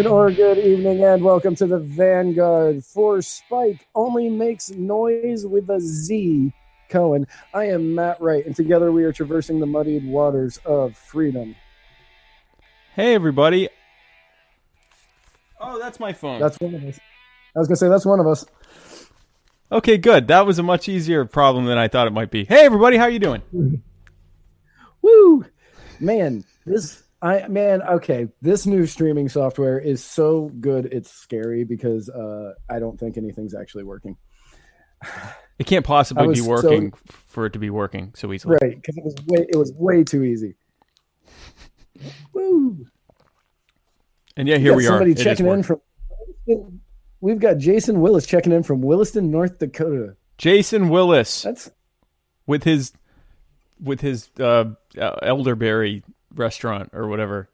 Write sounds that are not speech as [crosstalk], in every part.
afternoon or good evening, and welcome to the Vanguard. For Spike only makes noise with a Z. Cohen. I am Matt Wright, and together we are traversing the muddied waters of freedom. Hey, everybody. Oh, that's my phone. That's one of us. I was gonna say that's one of us. okay, good. That was a much easier problem than I thought it might be. Hey, everybody, how you doing? [laughs] Woo, man! This I man, okay. This new streaming software is so good. It's scary because uh, I don't think anything's actually working. It can't possibly be working f- for it to be working so easily. Right, because it was way it was way too easy. Woo! And yeah, here got we are. somebody It checking in from. We've got Jason Willis checking in from Williston, North Dakota. Jason Willis That's with his with his uh, elderberry restaurant or whatever.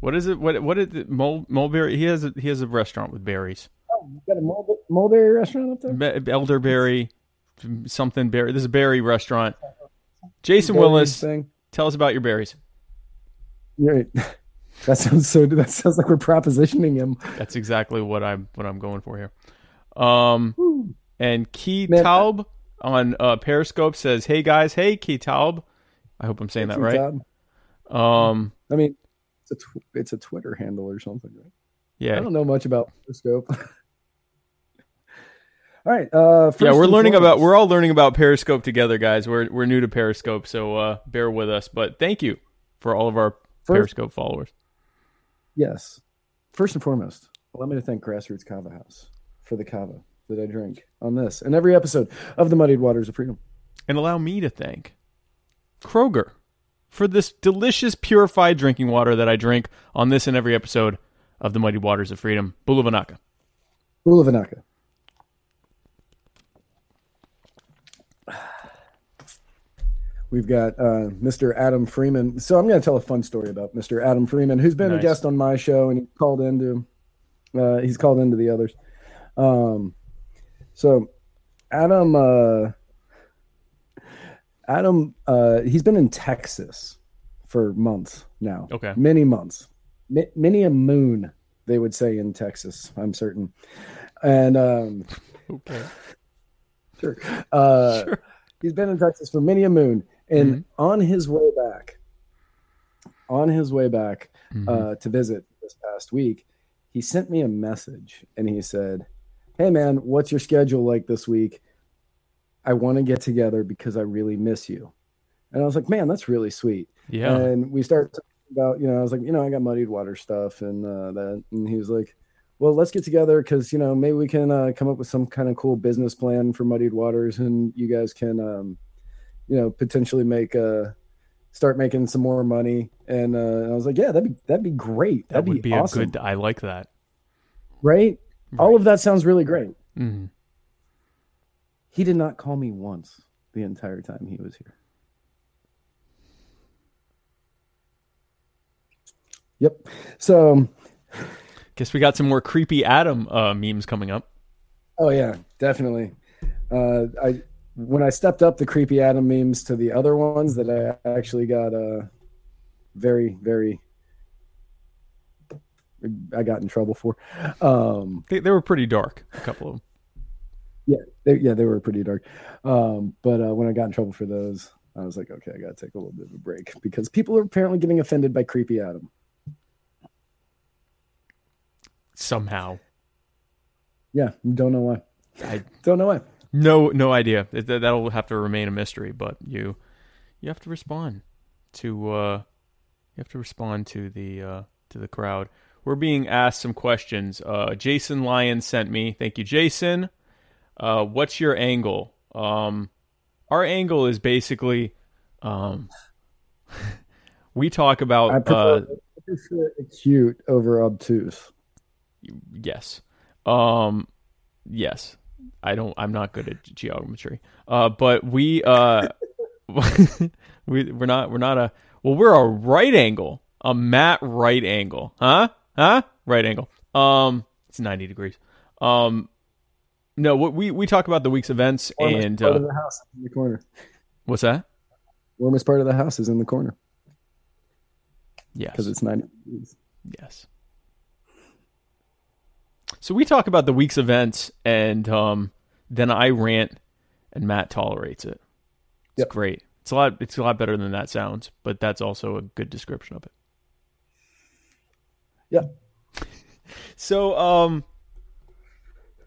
What is it? What what is it? Mul- mulberry. He has a, he has a restaurant with berries. oh, you got a mulberry, mulberry restaurant up there. Me- elderberry, something berry. This is a berry restaurant. [laughs] Jason Willis, thing. tell us about your berries. Right. [laughs] That sounds so. That sounds like we're propositioning him. That's exactly what I'm what I'm going for here. Um, Woo. and Key Man, Taub on uh, Periscope says, "Hey guys, hey Key Taub." I hope I'm saying that right. Todd. Um, I mean, it's a tw- it's a Twitter handle or something. Right? Yeah, I don't know much about Periscope. [laughs] all right. Uh, yeah. We're learning about we're all learning about Periscope together, guys. We're we're new to Periscope, so uh, bear with us. But thank you for all of our First- Periscope followers. Yes. First and foremost, allow me to thank Grassroots Kava House for the kava that I drink on this and every episode of the Muddied Waters of Freedom. and allow me to thank Kroger for this delicious purified drinking water that I drink on this and every episode of the Muddied Waters of Freedom. Bula vinaka. Bulavanaka. We've got uh, Mr. Adam Freeman. So I'm going to tell a fun story about Mr. Adam Freeman, who's been a guest on my show and he called into. Uh, he's called into the others. Um, so Adam, uh, Adam, uh, he's been in Texas for months now. Okay. many months, Mi- many a moon, they would say in Texas. I'm certain, and um, Okay. sure, uh, Sure. he's been in Texas for many a moon, and Mhm. on his way back, on his way back Mhm. uh, to visit this past week, he sent me a message and he said, "Hey man, what's your schedule like this week? I want to get together because I really miss you." And I was like, "Man, that's really sweet." yeah. And we talking about, you know, I was like, you know, I got muddied water stuff and uh, that, and he was like, "Well, let's get together because you know maybe we can uh, come up with some kind of cool business plan for muddied waters, and you guys can, um, you know, potentially make uh start making some more money." And, uh, and I was like, "Yeah, that'd be that'd be great. that That'd would be, awesome, a good. I like that. right? All of that sounds really great." hmm He did not call me once the entire time he was here. Yep. So, Guess we got some more creepy Adam uh, memes coming up. oh yeah, definitely. Uh, I when I stepped up the creepy Adam memes to the other ones that I actually got uh very very I got in trouble for. Um, They, they were pretty dark. A couple of them. Yeah, they, yeah, they were pretty dark. Um, but uh, when I got in trouble for those, I was like, okay, I got to take a little bit of a break because people are apparently getting offended by creepy Adam. Somehow, Yeah, don't know why. I [laughs] Don't know why. no no idea. It, that'll have to remain a mystery. But you you have to respond to uh, you have to respond to the uh, to the crowd. We're being asked some questions. Uh, Jason Lyon sent me. Thank you, Jason. Uh, what's your angle? Um, our angle is basically um, [laughs] we talk I about prefer, uh, I prefer acute over obtuse. yes, um, yes. I don't. I'm not good at geometry. Uh, but we uh, [laughs] we we're not we're not a well we're a right angle a Matt right angle huh huh right angle um it's 90 degrees um no we we talk about the week's events Warmest and part uh, of the house in the corner. what's that Warmest part of the house is in the corner yes because it's degrees. yes So we talk about the week's events, and um, then I rant, and Matt tolerates it. It's Yep. great. It's a lot. It's a lot better than that sounds, but that's also a good description of it. Yeah. [laughs] So, um,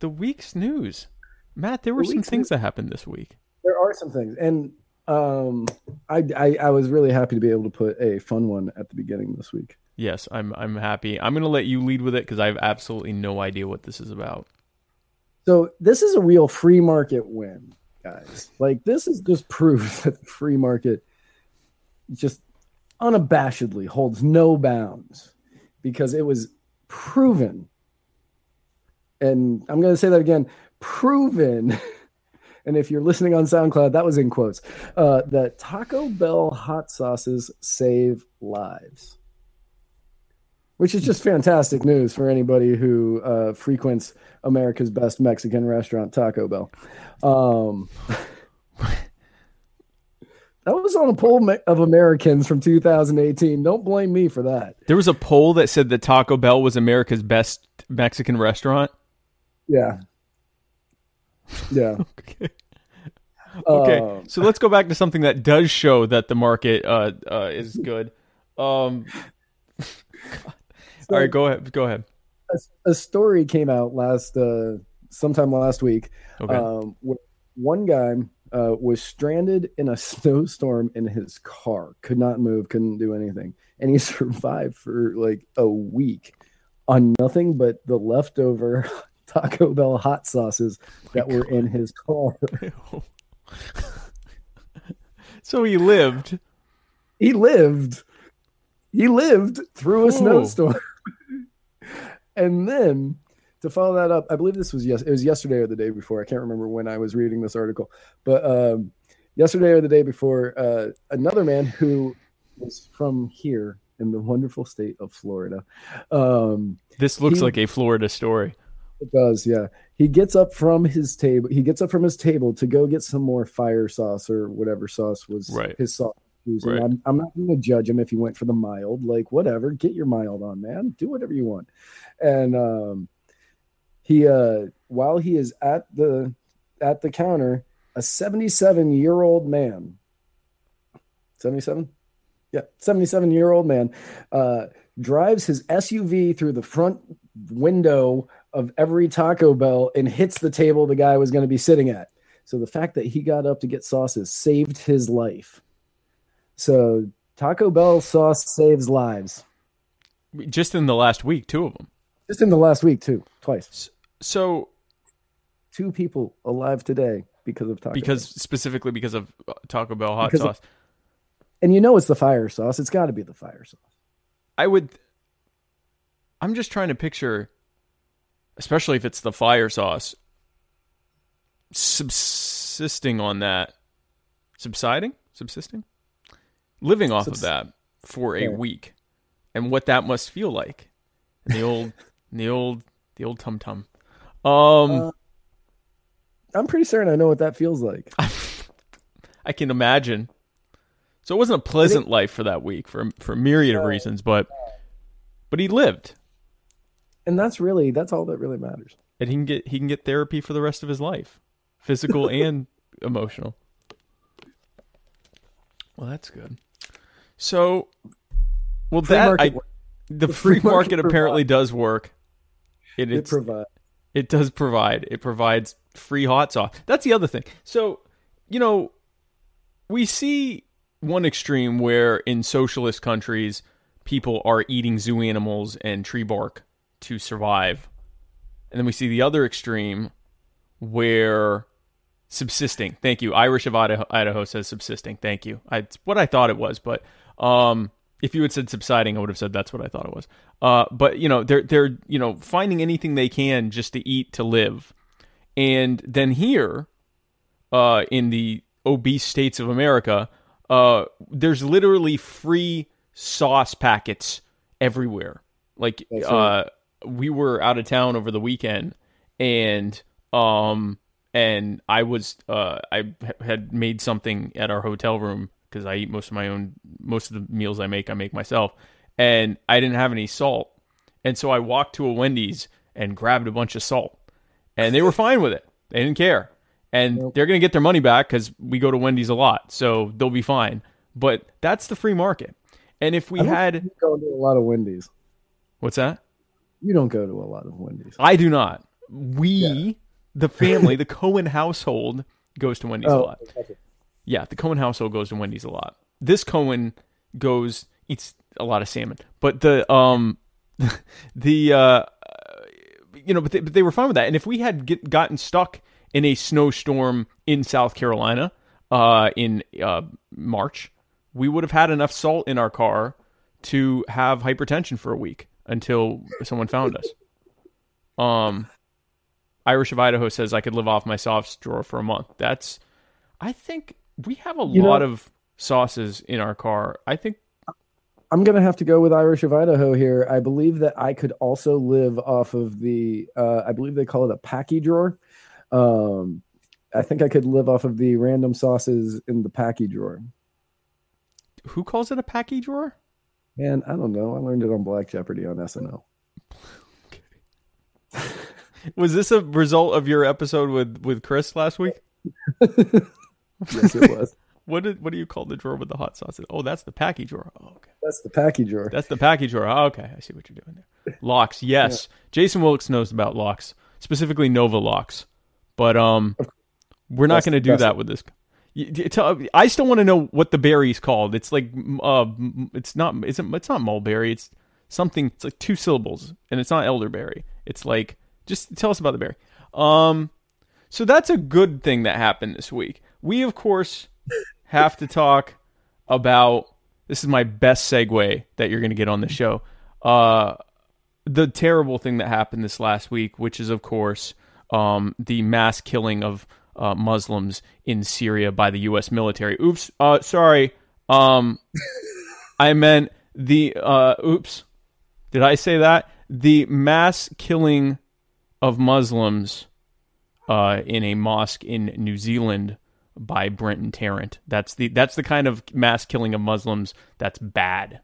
the week's news, Matt. There were The some things news- that happened this week. There are some things, and um, I, I I was really happy to be able to put a fun one at the beginning this week. Yes, I'm. I'm happy. I'm going to let you lead with it because I have absolutely no idea what this is about. So this is a real free market win, guys. Like this is just proof [laughs] that the free market just unabashedly holds no bounds because it was proven. And I'm going to say that again, proven. [laughs] And if you're listening on SoundCloud, that was in quotes. Uh, that Taco Bell hot sauces save lives, which is just fantastic news for anybody who uh, frequents America's best Mexican restaurant, Taco Bell. Um, [laughs] that was on a poll of Americans from 2018. Don't blame me for that. There was a poll that said that Taco Bell was America's best Mexican restaurant. Yeah. Yeah. [laughs] Okay. Okay, Um, so let's go back to something that does show that the market uh, uh, is [laughs] good. Um, all right, go ahead. Go ahead. a, a story came out last uh sometime last week Okay. um where one guy uh was stranded in a [laughs] snowstorm in his car could not move couldn't do anything and he survived for like a week on nothing but the leftover taco bell hot sauces that were in his car. [laughs] [laughs] So he lived. he lived. He lived through a snowstorm. [laughs] And then to follow that up i believe this was yes it was yesterday or the day before. I can't remember when i was reading this article. But um yesterday or the day before uh another man who was from here in the wonderful state of florida um This looks He- like a Florida story. It does, yeah. He gets up from his table. He gets up from his table to go get some more fire sauce or whatever sauce was Right. his sauce. using. Right. I'm, I'm not going to judge him if he went for the mild. Like whatever, get your mild on, man. Do whatever you want. And um, he, uh, while he is at the at the counter, a 77 year old man, 77, yeah, 77 year old man, uh, drives his SUV through the front window of every Taco Bell and hits the table the guy was going to be sitting at. So the fact that he got up to get sauces saved his life. So Taco Bell sauce saves lives. Just in the last week, two of them. Just in the last week too, twice. So Two people alive today because of Taco. because Bell. specifically because of uh, Taco Bell hot Because of- sauce, and you know it's the fire sauce. It's got to be the fire sauce. I would. I'm just trying to picture, especially if it's the fire sauce, subsisting on that, subsiding, subsisting, living off Subs- of that for a Yeah. week, and what that must feel like. In [laughs] the old, the old, the old tum tum. Um, Uh, I'm pretty certain I know what that feels like. [laughs] I can imagine. So it wasn't a pleasant life for that week for for a myriad of reasons, but but he lived, And that's really that's all that really matters. and he can get he can get therapy for the rest of his life, physical [laughs] and emotional. Well, that's good. So, well, Free that I, the, The free free market market apparently does work. It, It it's, provides. it does provide. It provides free hot sauce. That's the other thing. So, you know, we see one extreme where in socialist countries people are eating zoo animals and tree bark to survive. And then we see the other extreme where subsisting. Thank you. Irish of Idaho, Idaho says subsisting. Thank you. I, it's what I thought it was, but um, if you had said subsiding, I would have said that's what I thought it was. Uh, but you know, they're they're you know finding anything they can just to eat to live, and then here, uh, in the obese states of America, uh, there's literally free sauce packets everywhere. Like uh, right. We were out of town over the weekend, and um, and I was uh, I had made something at our hotel room because I eat most of my own most of the meals I make I make myself, and I didn't have any salt, and so I walked to a Wendy's and grabbed a bunch of salt, and they were fine with it. They didn't care, and they're going to get their money back because we go to Wendy's a lot, so they'll be fine. But that's the free market. And if we had, go to a lot of Wendy's. what's that? You don't go to a lot of Wendy's. I do not. We, Yeah. the family, the [laughs] Cohen household, goes to Wendy's a Oh, lot. Yeah, the Cohen household goes to Wendy's a lot. This Cohen goes eats a lot of salmon, but the um [laughs] the uh you know, but they, but they were fine with that. And if we had get, gotten stuck in a snowstorm in South Carolina uh in uh March, we would have had enough salt in our car to have hypertension for a week until someone found us. Um Irish of Idaho says I could live off my sauce drawer for a month. That's I think we have a You know- lot of sauces in our car. I think I'm gonna have to go with Irish of Idaho here. I believe that I could also live off of the. Uh, I believe they call it a packy drawer. Um, I think I could live off of the random sauces in the packy drawer. who calls it a packy drawer? And I don't know. I learned it on Black Jeopardy on SNL. [laughs] Was this a result of your episode with with Chris last week? [laughs] Yes, it was. [laughs] What did what do you call the drawer with the hot sauce? Oh, that's the packy drawer. Oh, okay. That's the packy drawer. That's the packy drawer. Oh, okay, I see what you're doing there. Locks, yes. Jason Wilkes knows about locks, specifically Nova locks. But um, we're not going to do that with this. You- you tell- I still want to know what the berry's called. It's like uh, it's not it's it's not mulberry. It's something. It's like two syllables, and it's not elderberry. It's like just tell us about the berry. Um, so that's a good thing that happened this week. We of course [laughs] have to talk about this is my best segue that you're going to get on the show. Uh, the terrible thing that happened this last week, which is of course um, the mass killing of uh, Muslims in Syria by the U.S. military. Oops, uh, sorry. Um, I meant the uh, oops. Did I say that? The mass killing of Muslims uh, in a mosque in New Zealand by Brenton Tarrant. That's the that's the kind of mass killing of Muslims that's bad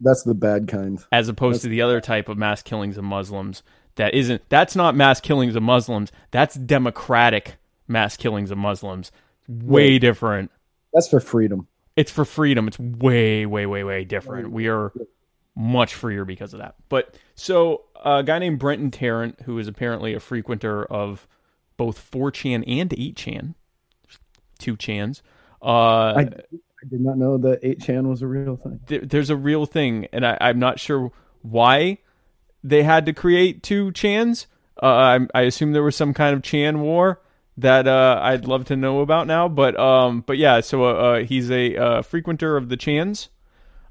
That's the bad kind. as opposed That's- to the other type of mass killings of Muslims that isn't that's not mass killings of Muslims that's democratic mass killings of Muslims way Right. different That's for freedom. it's for freedom it's way way way way different we are much freer because of that but so a guy named Brenton Tarrant who is apparently a frequenter of both 4chan and 8chan two chans uh I, I did not know that 8chan was a real thing. there, there's a real thing, and I, I'm not sure why they had to create two Chans. Uh, I, I assume there was some kind of Chan war that uh, I'd love to know about now. But um, but yeah, so uh, uh, he's a uh, frequenter of the Chans,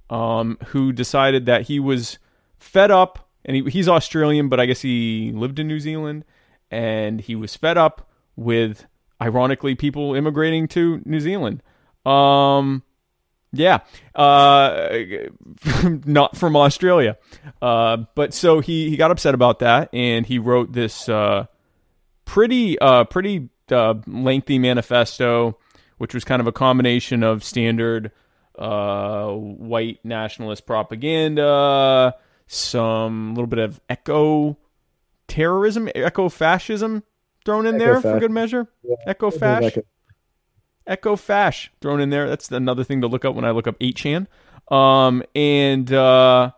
um, who decided that he was fed up, and he, he's Australian, but I guess he lived in New Zealand, and he was fed up with, ironically, people immigrating to New Zealand. Um, yeah, uh, [laughs] not from Australia. Uh, but so he he got upset about that, and he wrote this uh, pretty uh pretty uh, lengthy manifesto, which was kind of a combination of standard uh white nationalist propaganda, some little bit of eco terrorism, eco fascism thrown in there for good measure. Yeah, Eco There's fash. Eco Fash thrown in there. That's another thing to look up when I look up 8chan. Um, and uh,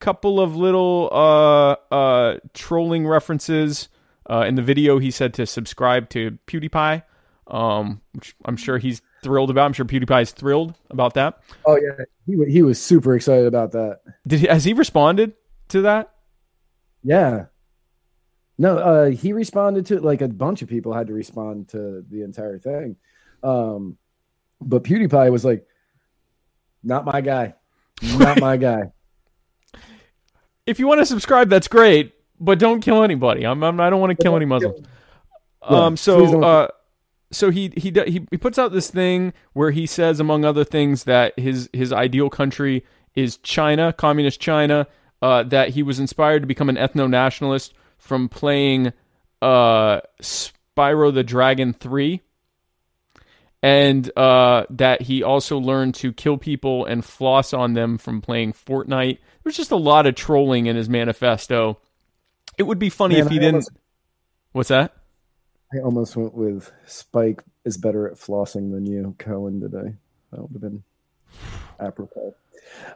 couple of little uh, uh, trolling references. Uh, in the video, he said to subscribe to PewDiePie, um, which I'm sure he's thrilled about. I'm sure PewDiePie is thrilled about that. Oh yeah, he he was super excited about that. Did he, has he responded to that? Yeah. No, uh, he responded to like a bunch of people had to respond to the entire thing. Um, but PewDiePie was like, "Not my guy, not [laughs] my guy." If you want to subscribe, that's great, but don't kill anybody. I'm, I'm I don't want to kill any Muslims. Yeah, Um. So. Uh. So he he he he puts out this thing where he says, among other things, that his his ideal country is China, communist China. Uh. That he was inspired to become an ethno nationalist from playing uh Spyro the Dragon three. And uh, that he also learned to kill people and floss on them from playing Fortnite. There's just a lot of trolling in his manifesto It would be funny Man, if he I didn't. almost- What's that? I almost went with Spike is better at flossing than you, Cohen, today. That would have been apropos.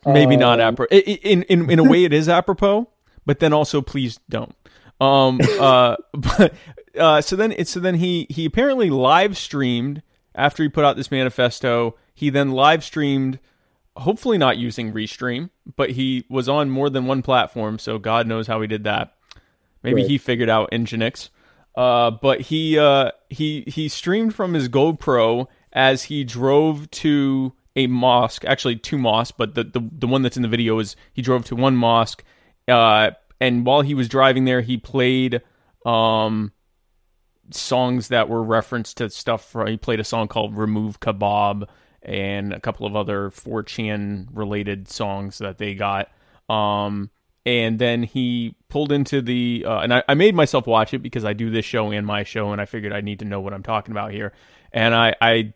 Maybe not Um, apropos. In in in a way, it is apropos, but then also, please don't. Um. [laughs] Uh. But uh. So then it's so then he he apparently live streamed after he put out this manifesto. He then live streamed, hopefully not using Restream, but he was on more than one platform. So God knows how he did that. Maybe Right. he figured out Nginx. Uh, but he uh, he he streamed from his GoPro as he drove to a mosque, actually two mosques, but the, the the one that's in the video is he drove to one mosque. Uh, and while he was driving there, he played um songs that were referenced to stuff. From, he played a song called "Remove Kebab" and a couple of other 4chan related songs that they got. Um, and then he pulled into the uh, and I, I made myself watch it because I do this show and my show, and I figured I need to know what I'm talking about here. And I, I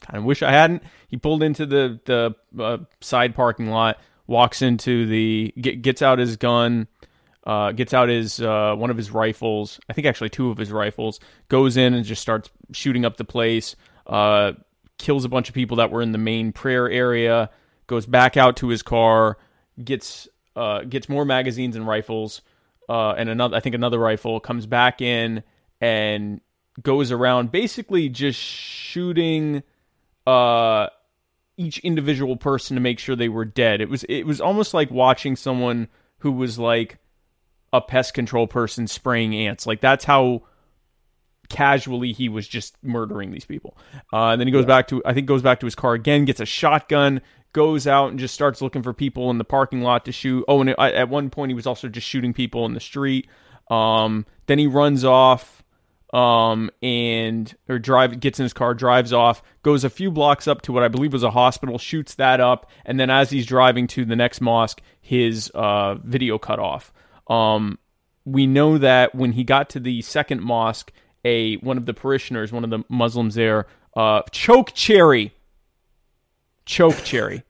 kind of wish I hadn't. He pulled into the the uh, side parking lot, walks into the get, gets out his gun, uh, gets out his uh, one of his rifles. I think actually two of his rifles. Goes in and just starts shooting up the place. Uh, kills a bunch of people that were in the main prayer area. Goes back out to his car. Gets uh, gets more magazines and rifles. Uh, and another, I think another rifle comes back in and goes around basically just shooting uh each individual person to make sure they were dead. It was it was almost like watching someone who was like a pest control person spraying ants. Like that's how casually he was just murdering these people. Uh, and then he goes back to I think goes back to his car again, gets a shotgun, goes out and just starts looking for people in the parking lot to shoot. Oh, and at one point he was also just shooting people in the street. Um, then he runs off um, and or drive gets in his car, drives off, goes a few blocks up to what I believe was a hospital, shoots that up, and then as he's driving to the next mosque, his uh, video cut off. Um, we know that when he got to the second mosque, a one of the parishioners, one of the Muslims there, uh, choke cherry, choke cherry.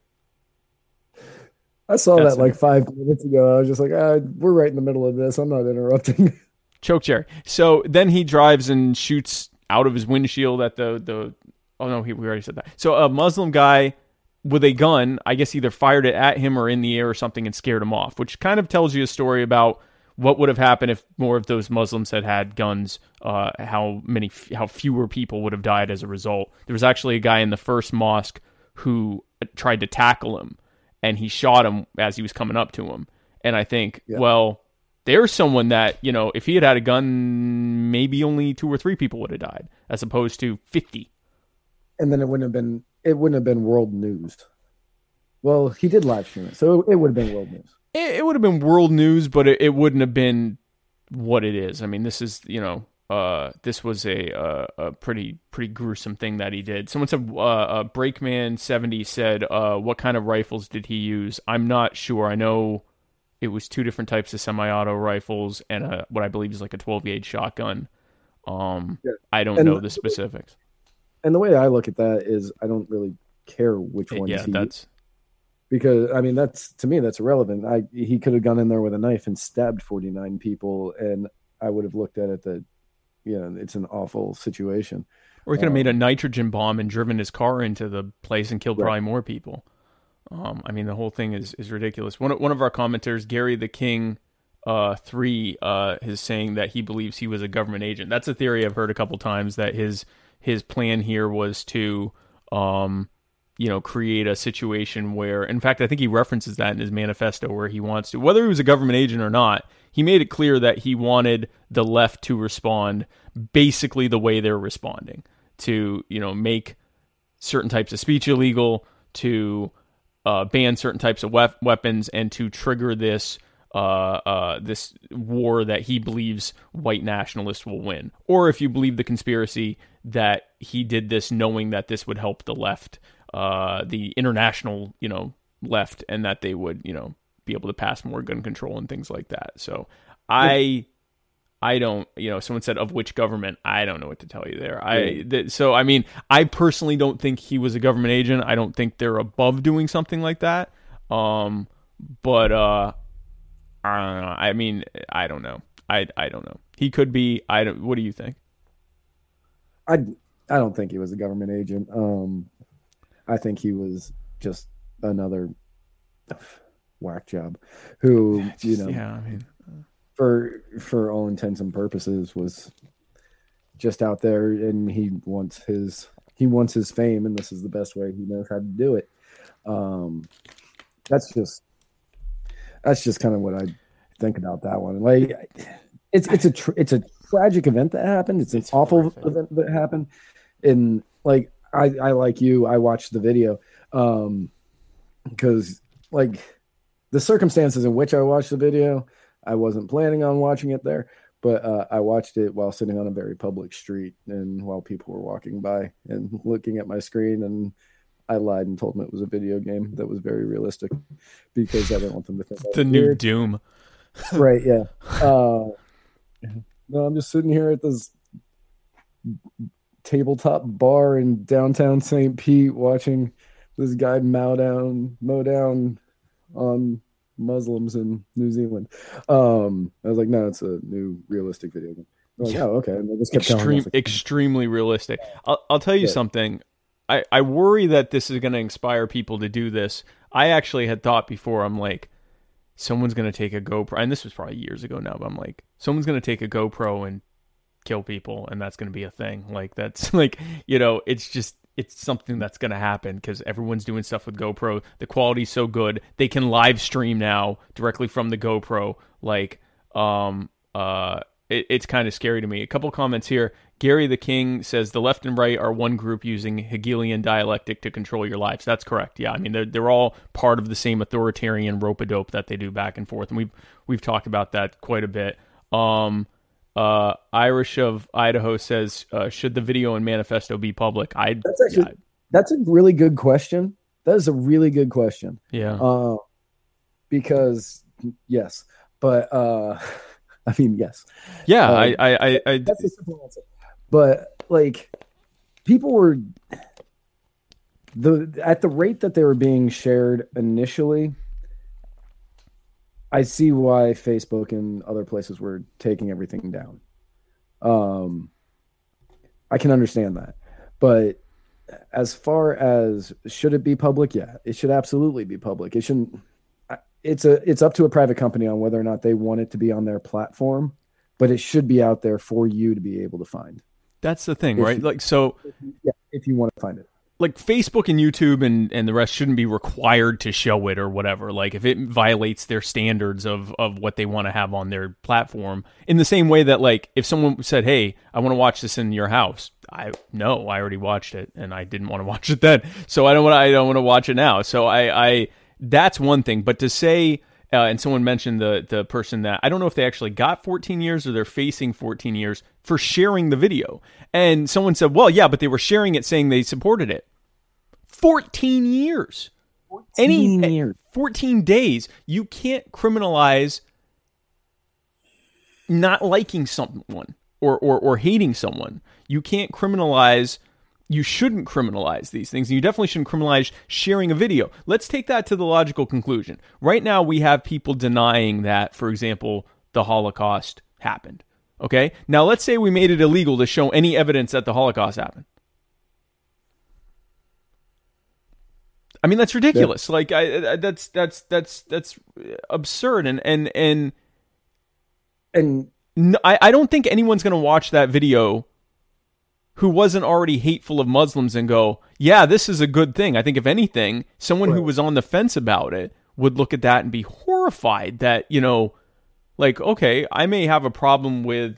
I saw That's that like five minutes ago. I was just like, ah, we're right in the middle of this. I'm not interrupting. [laughs] choke cherry. So then he drives and shoots out of his windshield at the the. Oh no, he, we already said that. So a Muslim guy with a gun, I guess, either fired it at him or in the air or something and scared him off, which kind of tells you a story about what would have happened if more of those Muslims had had guns. Uh, how many, how fewer people would have died as a result. There was actually a guy in the first mosque who tried to tackle him, and he shot him as he was coming up to him. And I think, Yeah. well, there's someone that you know, if he had had a gun, maybe only two or three people would have died, as opposed to fifty. and then it wouldn't have been it wouldn't have been world news. Well, he did live stream it, so it would have been world news. It, it would have been world news, but it, it wouldn't have been what it is. I mean, this is you know, uh, this was a, uh, a pretty pretty gruesome thing that he did. Someone said, uh, uh, Breakman seventy said, uh, what kind of rifles did he use? I'm not sure. I know it was two different types of semi-auto rifles and a, what I believe is like a 12 gauge shotgun. Um, Yeah. I don't And- know the specifics. And the way I look at that is, I don't really care which one. yeah, he, that's because I mean that's to me that's irrelevant. I he could have gone in there with a knife and stabbed 49 people, and I would have looked at it that you know it's an awful situation. Or he could have made a Um, nitrogen bomb and driven his car into the place and killed Right. probably more people. Um, I mean, the whole thing is, is ridiculous. One of, one of our commenters, Gary the King, uh, three, uh, is saying that he believes he was a government agent. That's a theory I've heard a couple times that his his plan here was to, um, you know, create a situation where, in fact, I think he references that in his manifesto where he wants to, whether he was a government agent or not, he made it clear that he wanted the left to respond basically the way they're responding to, you know, make certain types of speech illegal, to uh, ban certain types of wep- weapons, and to trigger this uh, uh, this war that he believes white nationalists will win. Or if you believe the conspiracy that he did this knowing that this would help the left, uh, the international, you know, left, and that they would, you know, be able to pass more gun control and things like that. So I. I don't, you know, someone said of which government. I don't know what to tell you there. I th- so I mean, I personally don't think he was a government agent. I don't think they're above doing something like that. Um, but uh, I don't know. I mean, I don't know. I I don't know. He could be. I don't. What do you think? I I don't think he was a government agent. Um, I think he was just another whack job who Just- you know Yeah, I mean, for for all intents and purposes was just out there and he wants his he wants his fame and this is the best way he knows how to do it. Um that's just that's just kind of what i think about that one. Like it's it's a tr- it's a tragic event that happened. It's an It's awful horrific. event that happened. And like i i like you i watched the video um because like the circumstances in which i watched the video I wasn't planning on watching it there, but uh, I watched it while sitting on a very public street and while people were walking by and looking at my screen. And I lied and told them it was a video game that was very realistic because I didn't want them to think the new weird. Doom. [laughs] right. Yeah. [laughs] Uh, no, I'm just sitting here at this tabletop bar in downtown St. Pete watching this guy mow down, mow down on Muslims in New Zealand. Um, I was like, no, it's a new realistic video game. Like, Yeah. oh, okay. And just kept telling me, I Extreme, like, extremely realistic. I'll, I'll tell you Yeah. something. I, I worry that this is going to inspire people to do this. I actually had thought before, I'm like, someone's going to take a GoPro, and this was probably years ago now, but I'm like, someone's going to take a GoPro and kill people, and that's going to be a thing. Like, that's [laughs] like, you know, it's just, it's something that's going to happen because everyone's doing stuff with GoPro. The quality's so good. They can live stream now directly from the GoPro. Like, um, uh, it, it's kind of scary to me. A couple comments here. Gary the King says the left and right are one group using Hegelian dialectic to control your lives. That's correct. Yeah, I mean they're they're all part of the same authoritarian rope a dope that they do back and forth, and we've we've talked about that quite a bit. Um, uh, Irish of Idaho says, uh, should the video and manifesto be public? I That's actually that's a really good question. That is a really good question. yeah, Uh, because yes, but uh, [laughs] I mean yes. yeah. um, I, I, I, I That's a simple answer. But like people were the at the rate that they were being shared initially, I see why Facebook and other places were taking everything down. Um I can understand that. But as far as should it be public? Yeah, it should absolutely be public. It shouldn't it's a it's up to a private company on whether or not they want it to be on their platform, but it should be out there for you to be able to find. that's the thing, if right? you- Like so. Yeah, if you want to find it. Like Facebook and YouTube and, and the rest shouldn't be required to show it or whatever. Like if it violates their standards of, of what they want to have on their platform, in the same way that like if someone said, "Hey, I want to watch this in your house," I no, I already watched it and I didn't want to [laughs] watch it then, so I don't want I don't want to watch it now. So I I that's one thing, but to say. Uh, and someone mentioned the the person that I don't know if they actually got 14 years or they're facing 14 years for sharing the video. And someone said, "Well, yeah, but they were sharing it saying they supported it." 14 years. Any eh, years. 14 days. You can't criminalize not liking someone or, or, or hating someone. You can't criminalize, you shouldn't criminalize these things. And you definitely shouldn't criminalize sharing a video. Let's take that to the logical conclusion. Right now, we have people denying that, for example, the Holocaust happened. Okay? Now, let's say we made it illegal to show any evidence that the Holocaust happened. I mean that's ridiculous. Like I, I that's that's that's that's absurd and and and And no, I I don't think anyone's going to watch that video who wasn't already hateful of Muslims and go, "Yeah, this is a good thing." I think if anything, someone who was on the fence about it would look at that and be horrified that, you know, like, okay, I may have a problem with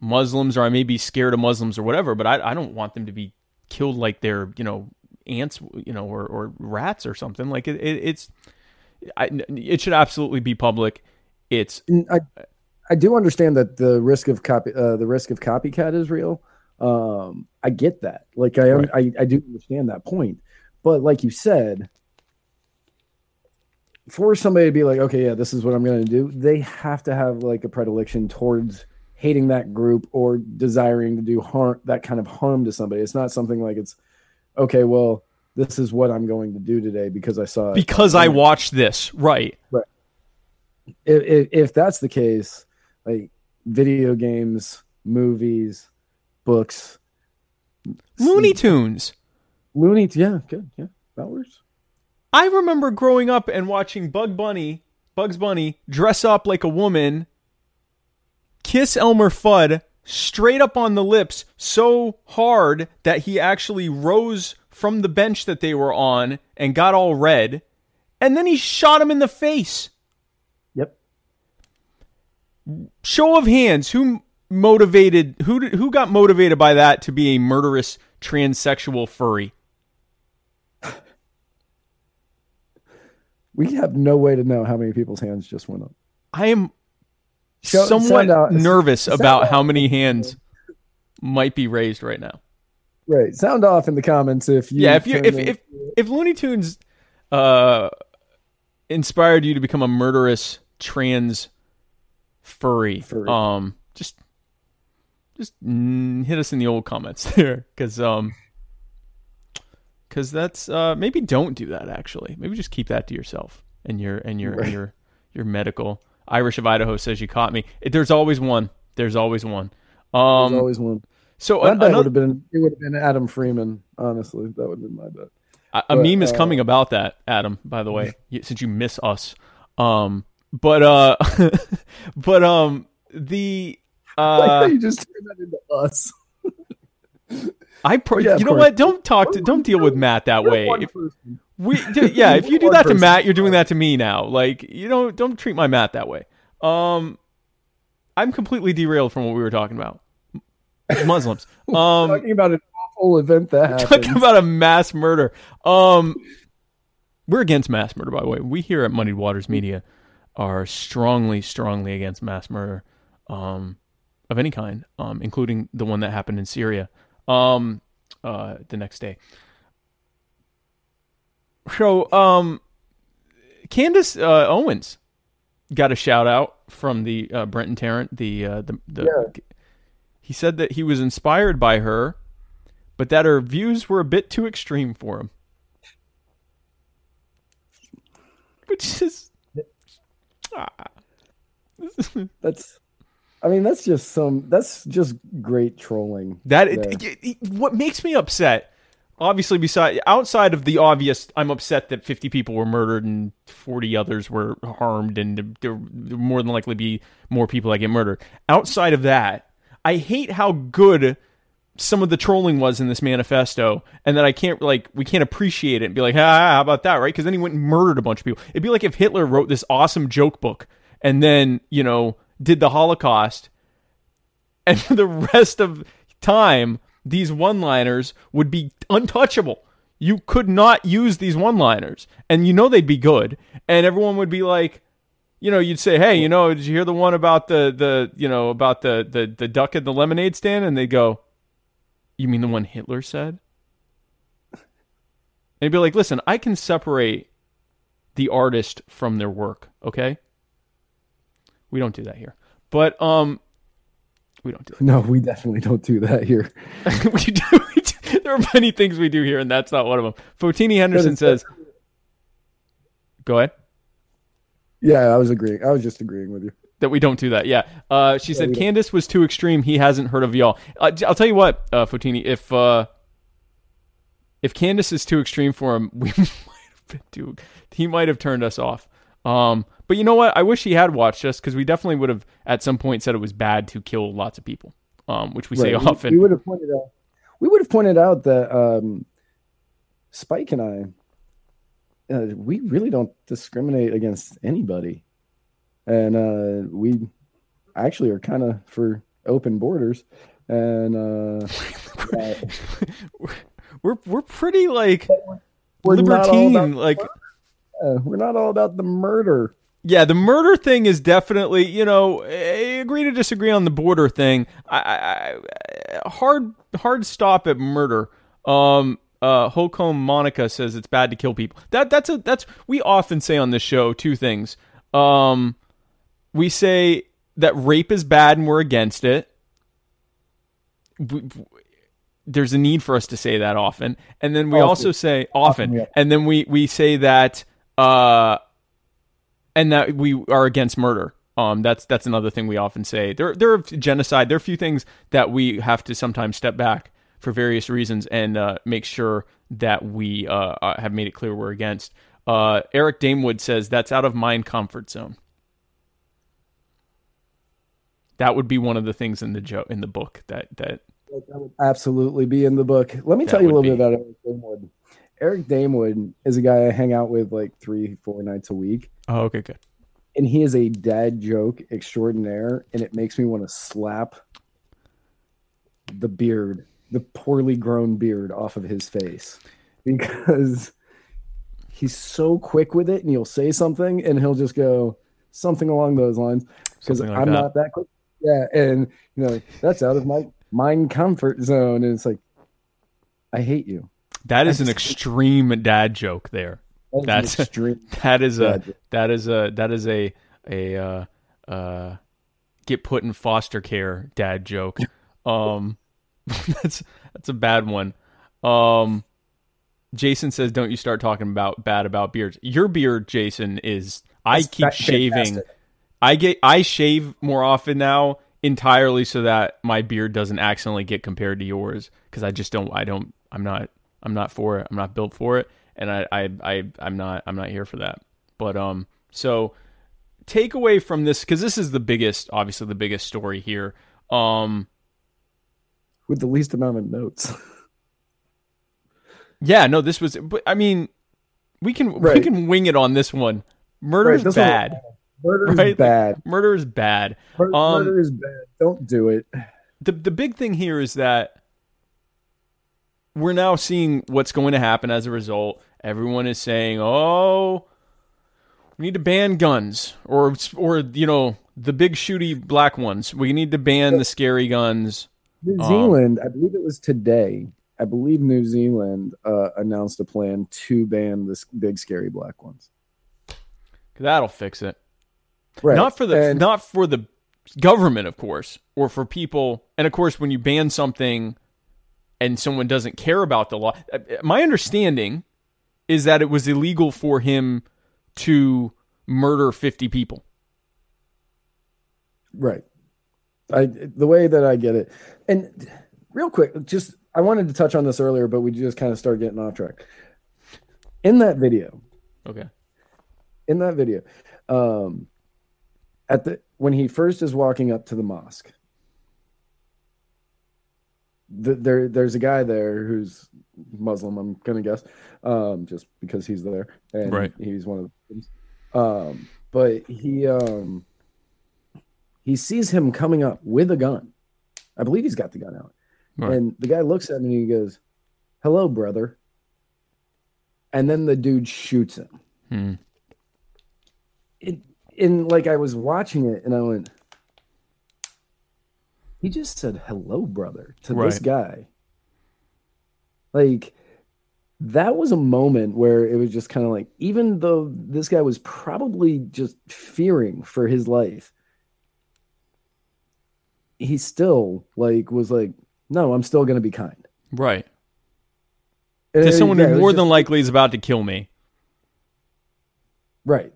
Muslims or I may be scared of Muslims or whatever, but I, I don't want them to be killed like they're, you know, ants, you know, or, or rats or something. Like it, it it's, I, it should absolutely be public. It's I I do understand that the risk of copy uh, the risk of copycat is real. Um, I get that. Like I, Right. I I do understand that point. But like you said, for somebody to be like, okay, yeah, this is what I'm going to do, they have to have like a predilection towards hating that group or desiring to do harm that kind of harm to somebody. It's not something like it's okay, well, this is what I'm going to do today because I saw it. because I watched this, right? if, if, if that's the case, like video games, movies, books, Looney Tunes. Looney. Yeah, good. Yeah, that works. I remember growing up and watching Bug Bunny, Bugs Bunny, dress up like a woman, kiss Elmer Fudd straight up on the lips so hard that he actually rose from the bench that they were on and got all red, and then he shot him in the face. Yep. Show of hands, who motivated who did, who got motivated by that to be a murderous transsexual furry? [laughs] We have no way to know how many people's hands just went up. I am Show- somewhat sound nervous sound about out. how many hands might be raised right now. Right. Sound off in the comments if you. yeah, if you if in- if if Looney Tunes uh inspired you to become a murderous trans furry, Furry. um just just hit us in the old comments [laughs] there cuz um cuz that's uh maybe don't do that actually. Maybe just keep that to yourself and your and your and your your medical Irish of Idaho says you caught me. There's always one. There's always one. there's Um always one. so My another- would have been it would have been Adam Freeman. Honestly, that would have been my bet. A, But, meme is uh, coming about that, Adam. By the way, [laughs] since you miss us, um, but uh, [laughs] but um, the [laughs] like uh, you just turned that into us. I pro- Yeah, you know course. what? Don't talk to, don't deal with Matt that way. If. We, [laughs] yeah, if you do that to. Matt, you're doing that to me now. Like you don't don't treat my Matt that way. Um, I'm completely derailed from what we were talking about. Muslims. [laughs] Um, talking about an awful event that happened. talking about a mass murder. Um, we're against mass murder, by the way. We here at Muddied Waters Media are strongly, strongly against mass murder, um, of any kind, um, including the one that happened in Syria, um, uh, the next day. So, um, Candace uh, Owens got a shout out from the uh, Brenton Tarrant. The uh, the, the he said that he was inspired by her but that her views were a bit too extreme for him. Which is ah. [laughs] That's, I mean, that's just some. That's just great trolling. that it, it- it- what makes me upset. Obviously, beside outside of the obvious, I'm upset that 50 people were murdered and 40 others were harmed, and there more than likely be more people that get murdered. Outside of that, I hate how good some of the trolling was in this manifesto, and that I can't like we can't appreciate it and be like, ah, how about that, right? Because then he went and murdered a bunch of people. It'd be like if Hitler wrote this awesome joke book and then you know did the Holocaust, and for [laughs] the rest of time these one-liners would be untouchable. You could not use these one-liners, and you know they'd be good, and everyone would be like, you know, you'd say, "Hey, you know, did you hear the one about the the you know about the the the duck at the lemonade stand?" And they go, "You mean the one Hitler said?" And he'd be like, "Listen, I can separate the artist from their work, okay? We don't do that here, but um, we don't do that. No, we definitely don't do that here. [laughs] we, do, we do. [laughs] There are many things we do here, and that's not one of them." Fotini Henderson says, "Go ahead." Yeah, I was agreeing. I was just agreeing with you. that we don't do that. Yeah. Uh, she said we don't. Candace was too extreme. He hasn't heard of y'all. Uh, I'll tell you what, uh, Fotini, if uh, if Candace is too extreme for him, [laughs] we might have been too. He might have turned us off. Um, but you know what? I wish he had watched us because we definitely would have at some point said it was bad to kill lots of people. Um, which we say Right. often. We, would have pointed out. We would have pointed out that um, Spike and I, uh, we really don't discriminate against anybody, and uh, we actually are kind of for open borders. And uh, uh, [laughs] we're we're pretty like we're libertine. like we're not all about the murder. Yeah, the murder thing is definitely, you know, I agree to disagree on the border thing. I, I, I hard hard stop at murder. Um, uh, Holcomb Monica says it's bad to kill people. That that's a that's we often say on this show two things. Um, we say that rape is bad and we're against it. We, there's a need for us to say that often, and then we Often. also say often, Often, yeah. and then we we say that uh and that we are against murder. Um, that's that's another thing we often say. There there are genocide. There are a few things that we have to sometimes step back for various reasons and uh, make sure that we uh, uh have made it clear we're against. Uh, Eric Damewood says that's out of my comfort zone. That would be one of the things in the jo- in the book that that that would absolutely be in the book. Let me tell you a little be. bit about Eric Damewood. Eric Damewood is a guy I hang out with like three, four nights a week. Oh, okay, good. And he is a dad joke extraordinaire, and it makes me want to slap the beard, the poorly grown beard off of his face because he's so quick with it and he'll say something and he'll just go something along those lines because like I'm that. not that quick. Yeah, and you know that's out of my mind comfort zone, and it's like I hate you. That is an extreme dad joke there. That's extreme. [laughs] That is a that is a that is a a uh, uh, get put in foster care dad joke. Um, [laughs] that's that's a bad one. Um, Jason says, "Don't you start talking about bad about beards. Your beard, Jason, is I that's keep shaving. Fantastic. I get I shave more often now entirely so that my beard doesn't accidentally get compared to yours because I just don't I don't I'm not I'm not for it. I'm not built for it, and I I, I I'm not I'm not here for that. But um, so take away from this because this is the biggest, obviously the biggest story here. Um, with the least amount of notes. [laughs] yeah, no, this was. But I mean, we can right. we can wing it on this one. Murder right, is bad. Murder is right? bad. Like, murder is bad. Murder, um, murder is bad. Don't do it. The the big thing here is that we're now seeing what's going to happen as a result. Everyone is saying, "Oh, we need to ban guns, or or you know the big shooty black ones. We need to ban the scary guns." New um, Zealand, um, I believe it was today. I believe New Zealand uh, announced a plan to ban the big scary black ones. That'll fix it. Right. Not for the and, not for the government, of course, or for people. And of course, when you ban something and someone doesn't care about the law. Uh, my understanding is that it was illegal for him to murder 50 people. Right. I the way that I get it. And real quick, just I wanted to touch on this earlier, but we just kind of started getting off track. In that video. Okay. In that video, um at the when he first is walking up to the mosque, the, there there's a guy there who's Muslim. I'm gonna guess, um, just because he's there and right. he's one of the. Um, but he um, he sees him coming up with a gun. I believe he's got the gun out, right. and the guy looks at him and he goes, "Hello, brother." And then the dude shoots him. Hmm. It, and like I was watching it, and I went, he just said hello brother to right. this guy. Like that was a moment where it was just kind of like even though this guy was probably just fearing for his life he still like was like no i'm still gonna be kind. Right. And to someone yeah, who more just, than likely is about to kill me. Right.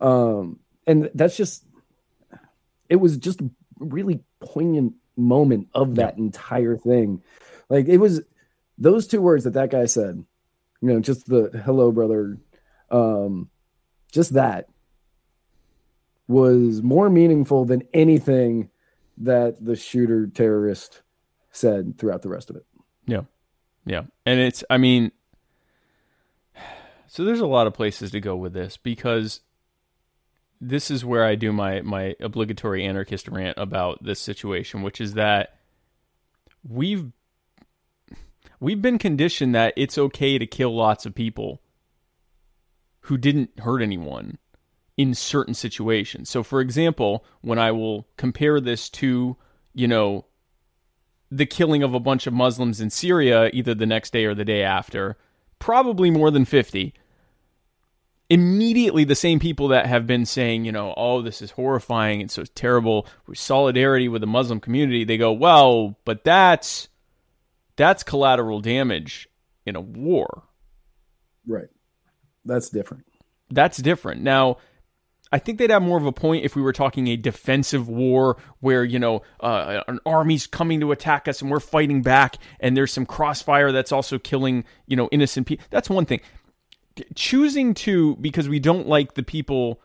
Um and that's just it was just really poignant moment of that yeah. entire thing. Like it was those two words that that guy said, you know, just the hello, brother, um, just that was more meaningful than anything that the shooter terrorist said throughout the rest of it. Yeah. Yeah. And it's, I mean, [sighs] so there's a lot of places to go with this because this is where I do my my obligatory anarchist rant about this situation, which is that we've we've been conditioned that it's okay to kill lots of people who didn't hurt anyone in certain situations. So for example, when I will compare this to, you know, the killing of a bunch of Muslims in Syria either the next day or the day after, probably more than 50 immediately the same people that have been saying, you know, oh, this is horrifying and so terrible, with solidarity with the Muslim community, they go, well, but that's that's collateral damage in a war. Right. That's different. That's different. Now, I think they'd have more of a point if we were talking a defensive war where, you know, uh, an army's coming to attack us and we're fighting back and there's some crossfire that's also killing, you know, innocent people. That's one thing. Choosing to, because we don't like the people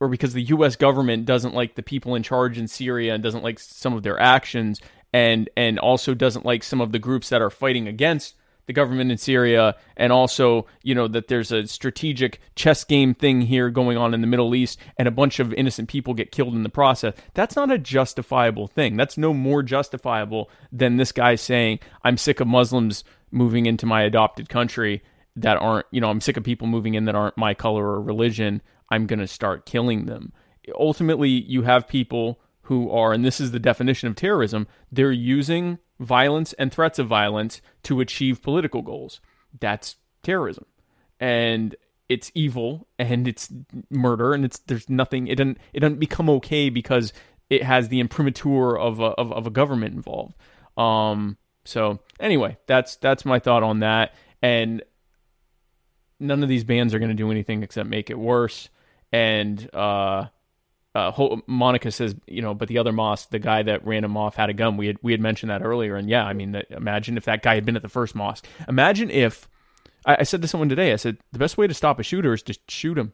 or because the U.S. government doesn't like the people in charge in Syria and doesn't like some of their actions and, and also doesn't like some of the groups that are fighting against the government in Syria, and also, you know, that there's a strategic chess game thing here going on in the Middle East, and a bunch of innocent people get killed in the process. That's not a justifiable thing. That's no more justifiable than this guy saying, I'm sick of Muslims moving into my adopted country that aren't, you know, I'm sick of people moving in that aren't my color or religion. I'm going to start killing them. Ultimately, you have people who are, and this is the definition of terrorism, they're using violence and threats of violence to achieve political goals. That's terrorism. And it's evil and it's murder and it's there's nothing it doesn't it doesn't become okay because it has the imprimatur of a, of, of a government involved. Um so anyway, that's that's my thought on that and none of these bands are going to do anything except make it worse and uh uh, Monica says, you know, but the other mosque, the guy that ran him off had a gun. We had we had mentioned that earlier, and yeah, I mean, that, imagine if that guy had been at the first mosque. Imagine if I, I, said to someone today, I said the best way to stop a shooter is to shoot him.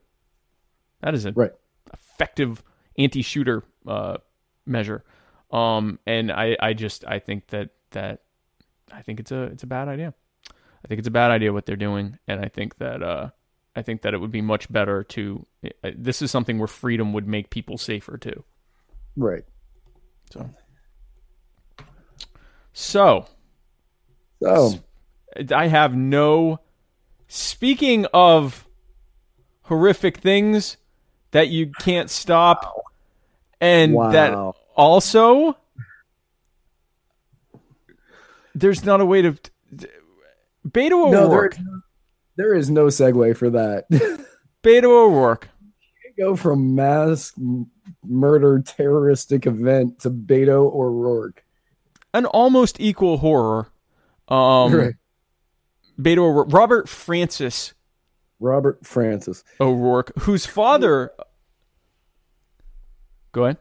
That is a right. effective anti-shooter uh, measure. Um, and I, I just I think that that I think it's a it's a bad idea. I think it's a bad idea what they're doing, and I think that uh, I think that it would be much better to. Uh, this is something where freedom would make people safer too. Right. So. So. So. I have no. Speaking of horrific things that you can't stop, and wow. that also there's not a way to. Beto O'Rourke. No, there is no segue for that. [laughs] Beto O'Rourke. Go from mass murder terroristic event to Beto O'Rourke. An almost equal horror. Um, right. Beto O'Rourke. Robert Francis. Robert Francis O'Rourke, whose father. Go ahead.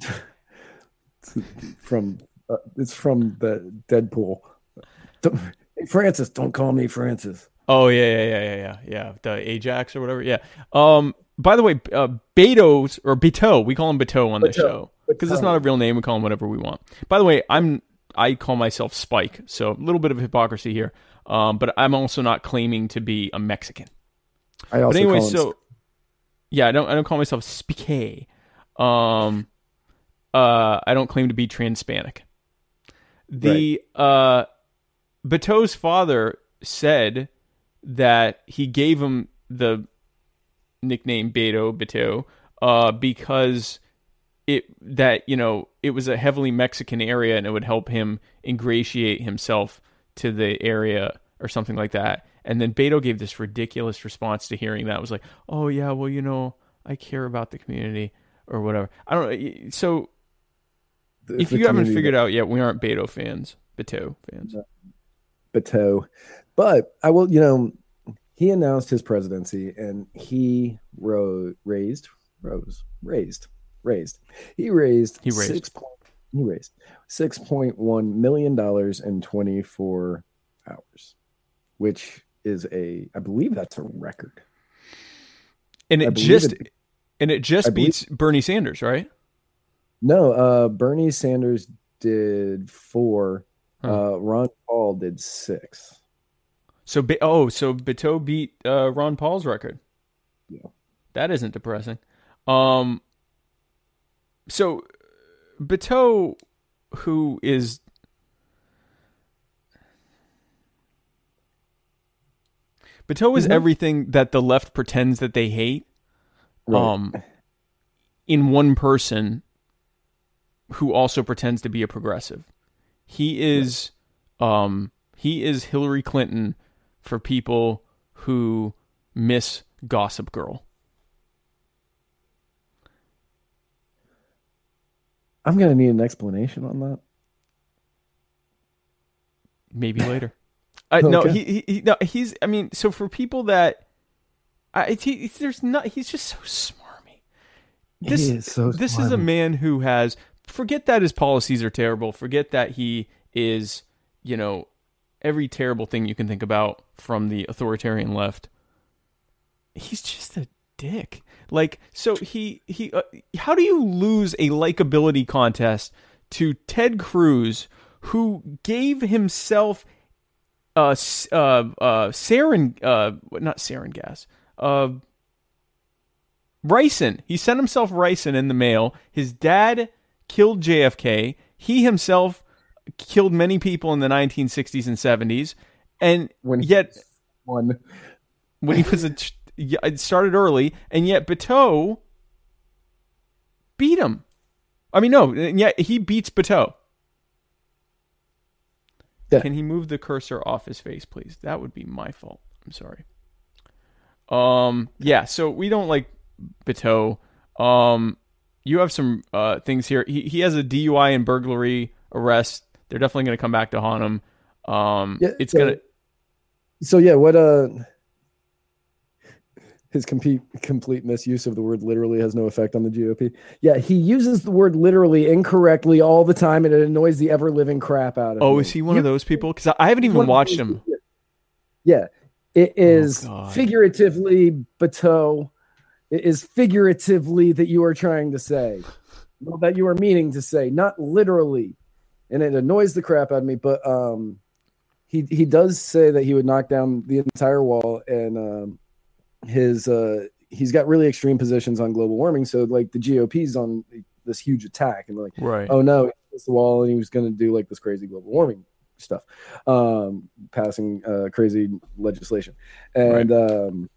[laughs] from uh, it's from the Deadpool. Francis, don't call me Francis. Oh yeah, yeah, yeah, yeah, yeah, yeah. The Ajax or whatever. Yeah. Um. By the way, uh, Beto's or Beto, we call him Beto on this show because it's not a real name. We call him whatever we want. By the way, I'm I call myself Spike, so a little bit of hypocrisy here. Um, but I'm also not claiming to be a Mexican. I also but anyway, so yeah, I don't I don't call myself Spike. Um, uh, I don't claim to be Transpanic. The right. uh, Beto's father said that he gave him the nickname Beto Beto uh, because it that you know it was a heavily Mexican area and it would help him ingratiate himself to the area or something like that. And then Beto gave this ridiculous response to hearing that. It was like, "Oh yeah, well you know I care about the community or whatever." I don't. know. So the, if you haven't figured out yet, we aren't Beto fans, Beto fans. Beto. But I will, you know, he announced his presidency and he rose, raised, rose, raised, raised. He raised, he raised. six point, he raised six point one million dollars in twenty four hours, which is a, I believe that's a record. And it just, it, and it just I beats believe, Bernie Sanders, right? No, uh, Bernie Sanders did four. Huh. Uh, Ron Paul did six. So oh, so Beto beat uh, Ron Paul's record. Yeah, that isn't depressing. Um, so Beto, who is Beto is mm-hmm. everything that the left pretends that they hate. Right. Um, in one person who also pretends to be a progressive. He is um he is Hillary Clinton for people who miss Gossip Girl. I'm going to need an explanation on that. Maybe later. [laughs] Uh, okay. No, he, he, he, no, he's. I mean, so for people that, I, he, there's not. He's just so smarmy. this is so this is a man who has forget that his policies are terrible. Forget that he is, you know, every terrible thing you can think about from the authoritarian left. He's just a dick. Like so he he uh, how do you lose a likability contest to Ted Cruz who gave himself uh uh uh sarin uh not sarin gas. Uh ricin. He sent himself ricin in the mail. His dad killed JFK. He himself killed many people in the 1960s and 70s. And When he yet one. when he was a it started early, and yet Bateau beat him. I mean, no, and yet he beats Bateau. Yeah. Can he move the cursor off his face, please? That would be my fault. I'm sorry. Um, yeah. So we don't like Bateau. Um, you have some uh things here. He he has a DUI and burglary arrest. They're definitely going to come back to haunt him. Um, Yeah, it's so- gonna. So yeah, what uh his complete complete misuse of the word literally has no effect on the GOP. Yeah, he uses the word literally incorrectly all the time, and it annoys the ever living crap out of Oh, me. is he one You- of those people? Because I haven't even watched him. Yeah, it is Oh, figuratively Bateau. It is figuratively that you are trying to say, well, that you are meaning to say, not literally, and it annoys the crap out of me. But um, he he does say that he would knock down the entire wall, and um, his uh, he's got really extreme positions on global warming. So like the GOP's on this huge attack, and like Right. oh no, hit the wall and he was going to do like this crazy global warming stuff, um, passing uh, crazy legislation. And um,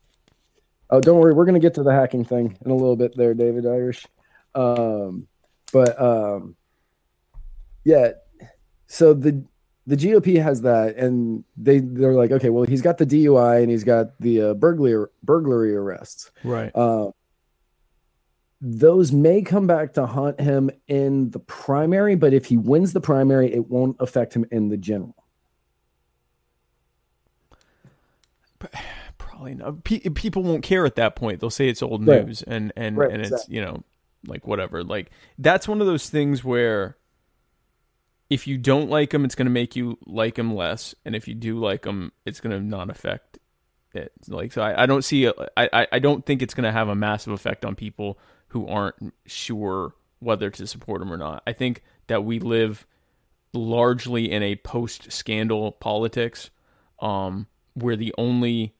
oh, don't worry, we're going to get to the hacking thing in a little bit there, David Irish. Um, but um, yeah, so the the GOP has that, and they they're like, okay, well, he's got the DUI and he's got the uh, burglary burglary arrests. Right. Uh, those may come back to haunt him in the primary, but if he wins the primary, it won't affect him in the general. Probably not. Pe- people won't care at that point. They'll say it's old Right. news, and and Right, and it's exactly. you know like whatever. Like that's one of those things where if you don't like him, it's going to make you like him less, and if you do like him, it's going to not affect it. Like so, I, I don't see. A, I I- I don't think it's going to have a massive effect on people who aren't sure whether to support him or not. I think that we live largely in a post scandal politics um, where the only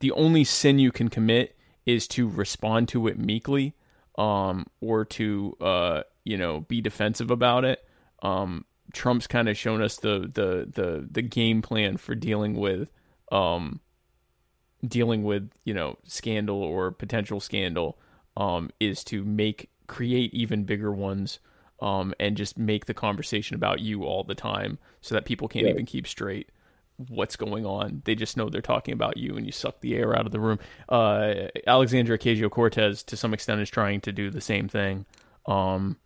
the only sin you can commit is to respond to it meekly um, or to uh, you know be defensive about it. Um, Trump's kind of shown us the, the the the game plan for dealing with um, dealing with you know scandal or potential scandal um, is to make create even bigger ones um, and just make the conversation about you all the time so that people can't Right. even keep straight what's going on. They just know they're talking about you and you suck the air out of the room. Uh, Alexandria Ocasio Cortez, to some extent, is trying to do the same thing um,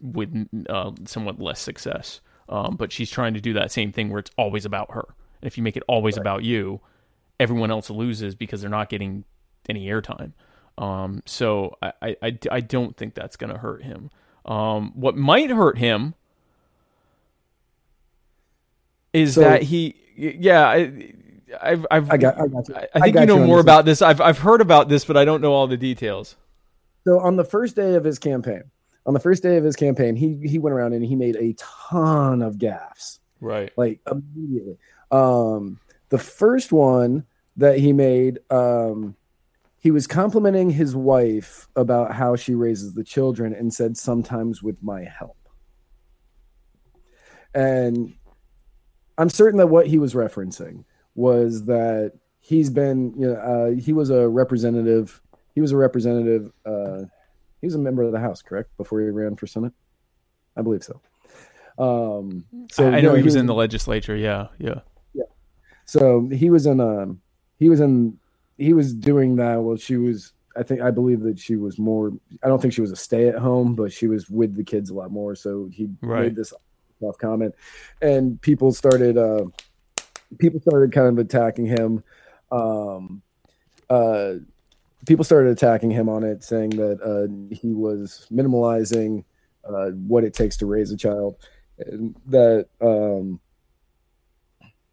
with uh, somewhat less success. Um, but she's trying to do that same thing where it's always about her. And if you make it always about you, everyone else loses because they're not getting any airtime. Um, so I, I, I, I don't think that's going to hurt him. Um, what might hurt him is So- that he, yeah, I, I've, I've, I got, I got you. I I think got you know on more this. about this. I've, I've heard about this, but I don't know all the details. So on the first day of his campaign, on the first day of his campaign, he he went around and he made a ton of gaffes. Right. like immediately. Um, the first one that he made, um, he was complimenting his wife about how she raises the children and said, sometimes with my help. And I'm certain that what he was referencing was that he's been, you know, uh, he was a representative. He was a representative. Uh, he was a member of the House, correct? Before he ran for Senate, I believe so. Um, so I, I know he was in the legislature. Yeah. Yeah. so he was in um he was in he was doing that while she was I think I believe that she was more I don't think she was a stay at home, but she was with the kids a lot more. So he Right. made this off comment and people started uh people started kind of attacking him. Um uh people started attacking him on it, saying that uh, he was minimalizing uh, what it takes to raise a child. And that um,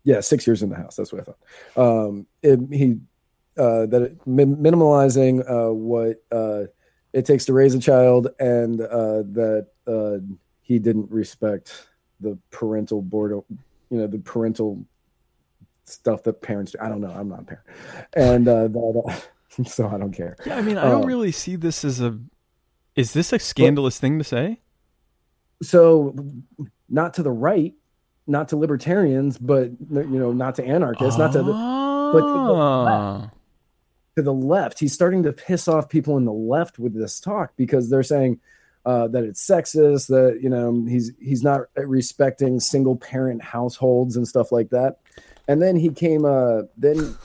yeah, six years in the house. That's what I thought. Um, it, he uh, that it, min- minimalizing uh, what uh, it takes to raise a child, and uh, that uh, he didn't respect the parental board, you know, the parental stuff that parents do. I don't know. I'm not a parent, and uh, that, [laughs] uh, so I don't care. Yeah, I mean, I don't Um, really see this as a. Is this a scandalous thing to say? So not to the right, not to libertarians, but you know, not to anarchists, not to the, but to the Ah. to the left. He's starting to piss off people in the left with this talk because they're saying uh, that it's sexist, that you know he's he's not respecting single parent households and stuff like that. And then he came. Uh, then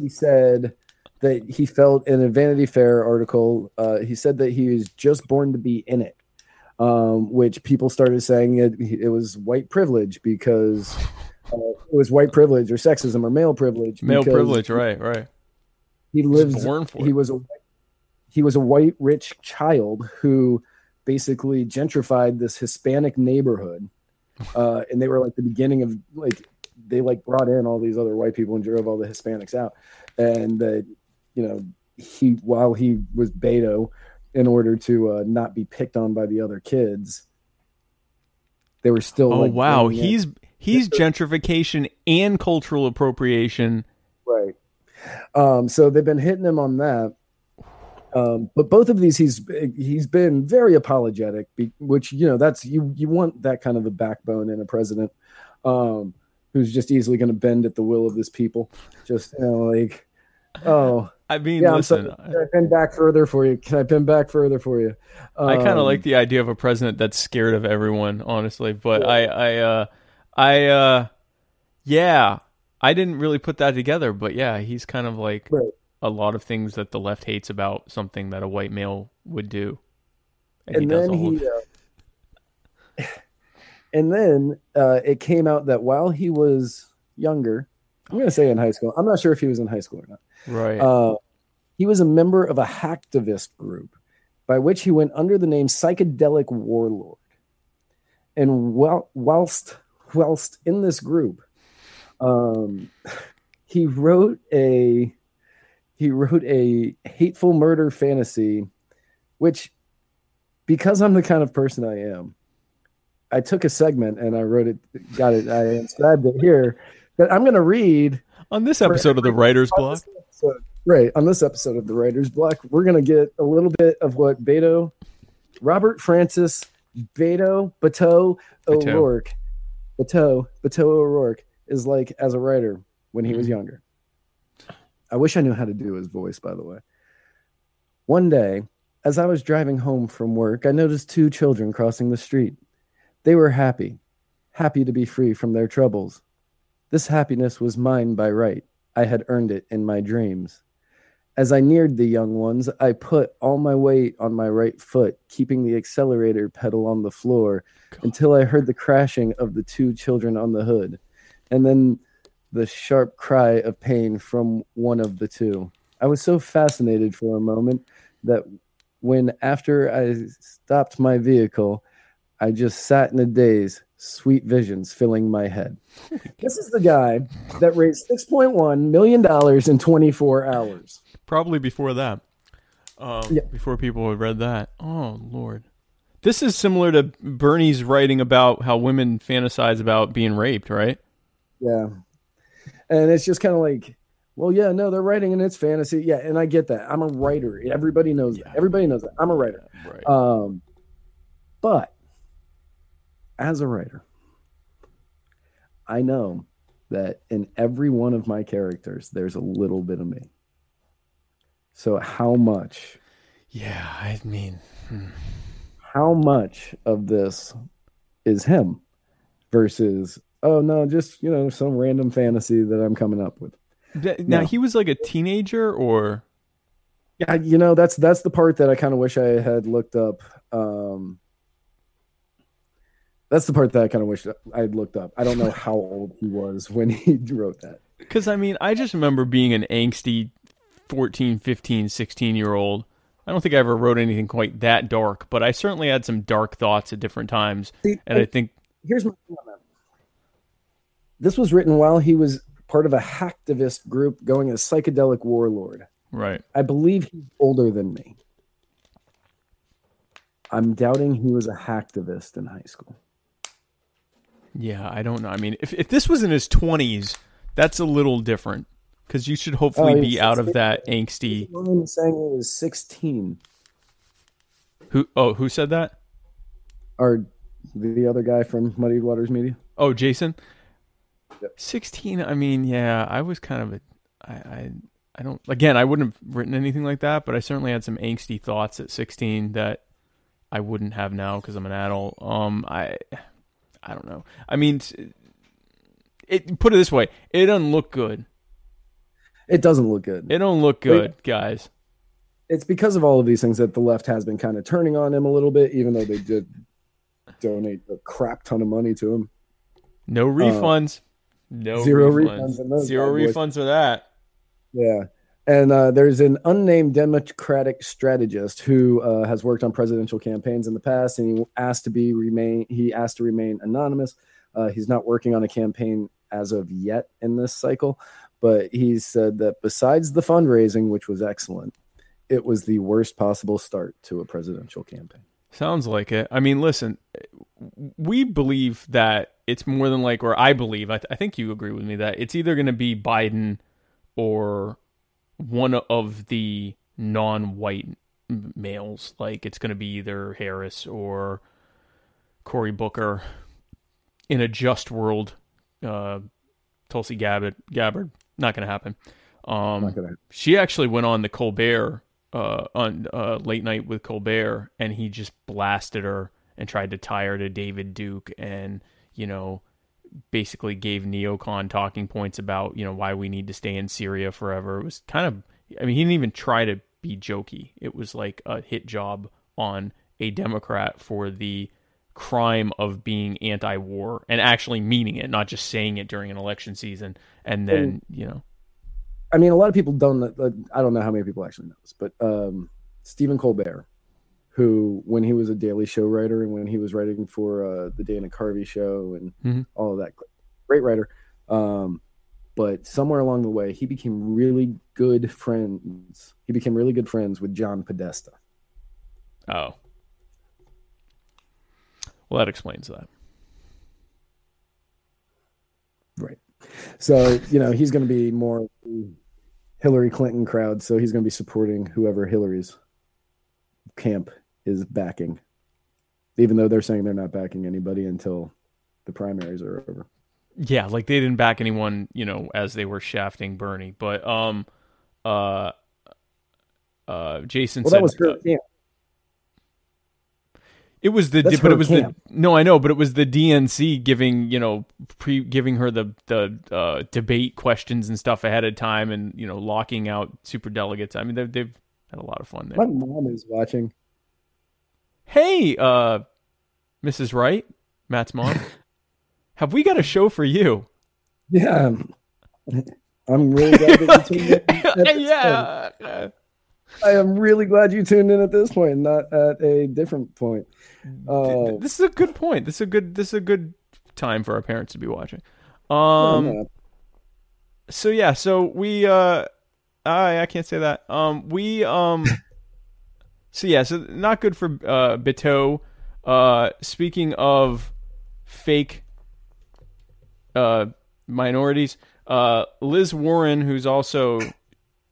he said that he felt in a Vanity Fair article. Uh, he said that he was just born to be in it, um, which people started saying it, it was white privilege because. Uh, it was white privilege or sexism or male privilege. Male privilege, right, right. He lives born for he was a he was a white rich child who basically gentrified this Hispanic neighborhood, uh, and they were like the beginning of like they like brought in all these other white people and drove all the Hispanics out, and that you know he while he was Beto, in order to uh, not be picked on by the other kids, they were still Oh like wow, bringing in- he's he's gentrification and cultural appropriation. Right. Um, so they've been hitting him on that. Um, but both of these, he's he's been very apologetic, which you know that's you you want that kind of a backbone in a president, um, who's just easily going to bend at the will of his people. Just you know, like, oh I mean, yeah, listen, I'm sorry. Can I pin back further for you? Can I pin back further for you? I kind of Um, like the idea of a president that's scared of everyone, honestly. But I, I, uh, I, uh, yeah, I didn't really put that together. But yeah, he's kind of like Right. A lot of things that the left hates about something that a white male would do, and, he and does then he uh, [laughs] and then uh, it came out that while he was younger i'm going to say in high school i'm not sure if he was in high school or not right. uh, he was a member of a hacktivist group by which he went under the name psychedelic warlord and while, whilst whilst in this group um, [laughs] he wrote a he wrote a hateful murder fantasy which because i'm the kind of person i am i took a segment and i wrote it got it i inscribed it here that i'm going to read On this episode of the Writer's Block, episode- right on this episode of the writers block we're going to get a little bit of what beto robert francis beto Beto. o'rourke bateau bateau o'rourke is like as a writer when he was Mhm. younger i wish i knew how to do his voice by the way. One day as i was driving home from work i noticed two children crossing the street. They were happy happy to be free from their troubles. This happiness was mine by right. I had earned it in my dreams. As I neared the young ones, I put all my weight on my right foot, keeping the accelerator pedal on the floor until I heard the crashing of the two children on the hood, and then the sharp cry of pain from one of the two. I was so fascinated for a moment that when, after I stopped my vehicle, I just sat in a daze, sweet visions filling my head. [laughs] This is the guy that raised $6.1 million in 24 hours. probably before that, um, Yeah. before people had read that. Oh Lord, this is similar to Bernie's writing about how women fantasize about being raped, right? Yeah. And it's just kind of like, well, yeah, no, they're writing and it's fantasy. Yeah. And I get that. I'm a writer. Everybody knows that. Everybody knows that. I'm a writer. Right. Um, but as a writer, I know that in every one of my characters, there's a little bit of me. So, how much, yeah, I mean, how much of this is him versus, oh, no, just, you know, some random fantasy that I'm coming up with? th- now No. he was like a teenager, or Yeah, you know, that's that's the part that I kind of wish I had looked up. Um, that's the part that I kind of wish I had looked up. I don't know how old he was when he [laughs] wrote that. because I mean, I just remember being an angsty 14, 15, 16 year old. I don't think I ever wrote anything quite that dark, but I certainly had some dark thoughts at different times. See, and I think here's my thing on that. This was written while he was part of a hacktivist group going as psychedelic warlord. right. I believe he's older than me. I'm doubting he was a hacktivist in high school. Yeah, I don't know. I mean, if if this was in his 20s, that's a little different cuz you should hopefully Oh, be out of 16. that angsty. Ryan saying he was 16. Who oh, who said that? Or the other guy from Muddy Waters Media. Oh, Jason. Yep. Sixteen. I mean, yeah, I was kind of a. I, I I don't. Again, I wouldn't have written anything like that, but I certainly had some angsty thoughts at sixteen that I wouldn't have now because I'm an adult. Um, I I don't know. I mean, it. Put it this way, it doesn't look good. It doesn't look good. It don't look good, guys. it's because of all of these things that the left has been kind of turning on him a little bit, even though they did donate a crap ton of money to him. No refunds. No zero refunds. refunds those Zero refunds for that. Yeah. And uh, there's an unnamed Democratic strategist who uh, has worked on presidential campaigns in the past, and he asked to be remain. He asked to remain anonymous. Uh, he's not working on a campaign as of yet in this cycle, but he said that besides the fundraising, which was excellent, it was the worst possible start to a presidential campaign. Sounds like it. I mean, listen, we believe that it's more than like, or I believe, I, th- I think you agree with me that it's either going to be Biden or one of the non-white males. Like it's going to be either Harris or Cory Booker. In a just world, uh, Tulsi Gabbard, Gabbard, not going to happen. Um, she actually went on the Colbert uh, on uh, late night with Colbert, and he just blasted her and tried to tie her to David Duke, and you know, basically gave neocon talking points about you know why we need to stay in Syria forever. It was kind of, I mean, he didn't even try to be jokey. It was like a hit job on a Democrat for the crime of being anti-war and actually meaning it, not just saying it during an election season, and then you know. I mean, a lot of people don't. I don't know how many people actually know this, but um, Stephen Colbert, who, when he was a Daily Show writer and when he was writing for uh, the Dana Carvey show and Mhm. all of that, great writer. Um, but somewhere along the way, he became really good friends. He became really good friends with John Podesta. Oh. Well, that explains that. Right. So, you know, he's going to be more Hillary Clinton crowd. So he's going to be supporting whoever Hillary's camp is backing, even though they're saying they're not backing anybody until the primaries are over. Yeah, like they didn't back anyone, you know, as they were shafting Bernie. But um, uh, uh, Jason Well, said that was her uh, camp. it was the That's but it was camp. the no, I know, but it was the DNC giving you know pre giving her the the uh, debate questions and stuff ahead of time, and you know locking out super delegates. I mean, they've, they've had a lot of fun there. My mom is watching. Hey, uh, Mrs. Wright, Matt's mom, [laughs] have we got a show for you? Yeah. I'm really glad that you tuned in. at this [laughs] point. yeah. I am really glad you tuned in at this point, not at a different point. Uh, this is a good point. This is a good. This is a good time for our parents to be watching. Um. So yeah. So we. Uh. I I can't say that. Um. We. Um. [laughs] so yeah. So not good for uh Beto. Uh. Speaking of fake. Uh. Minorities. Uh. Liz Warren, who's also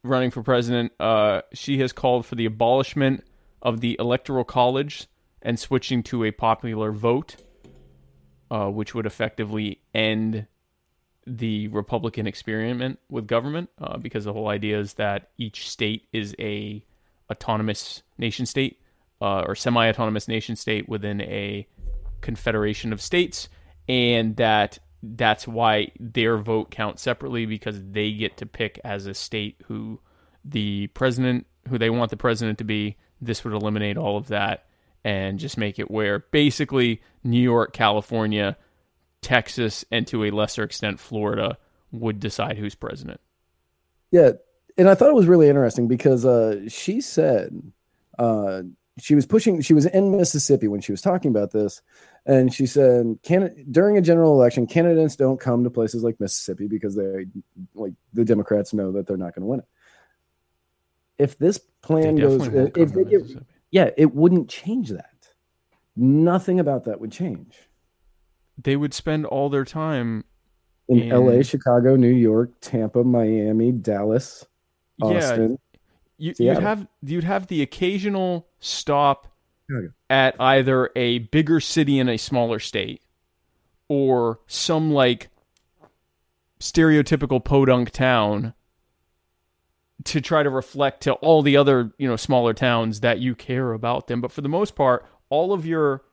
running for president. Uh. She has called for the abolishment of the electoral college and switching to a popular vote, uh, which would effectively end the Republican experiment with government, because the whole idea is that each state is a autonomous nation state uh, or semi-autonomous nation state within a confederation of states, and that that's why their vote counts separately because they get to pick as a state who the president who they want the president to be. This would eliminate all of that and just make it where basically New York, California, Texas, and to a lesser extent Florida would decide who's president. Yeah, and I thought it was really interesting because uh, she said uh, she was pushing. She was in Mississippi when she was talking about this, and she said, "Can during a general election, candidates don't come to places like Mississippi because they like the Democrats know that they're not going to win it. If this plan goes, if they get, yeah, it wouldn't change that. Nothing about that would change. They would spend all their time in, in L.A., Chicago, New York, Tampa, Miami, Dallas, Austin. Yeah, you, would have you'd have the occasional stop at either a bigger city in a smaller state or some like stereotypical podunk town to try to reflect to all the other you know smaller towns that you care about them. But for the most part all of your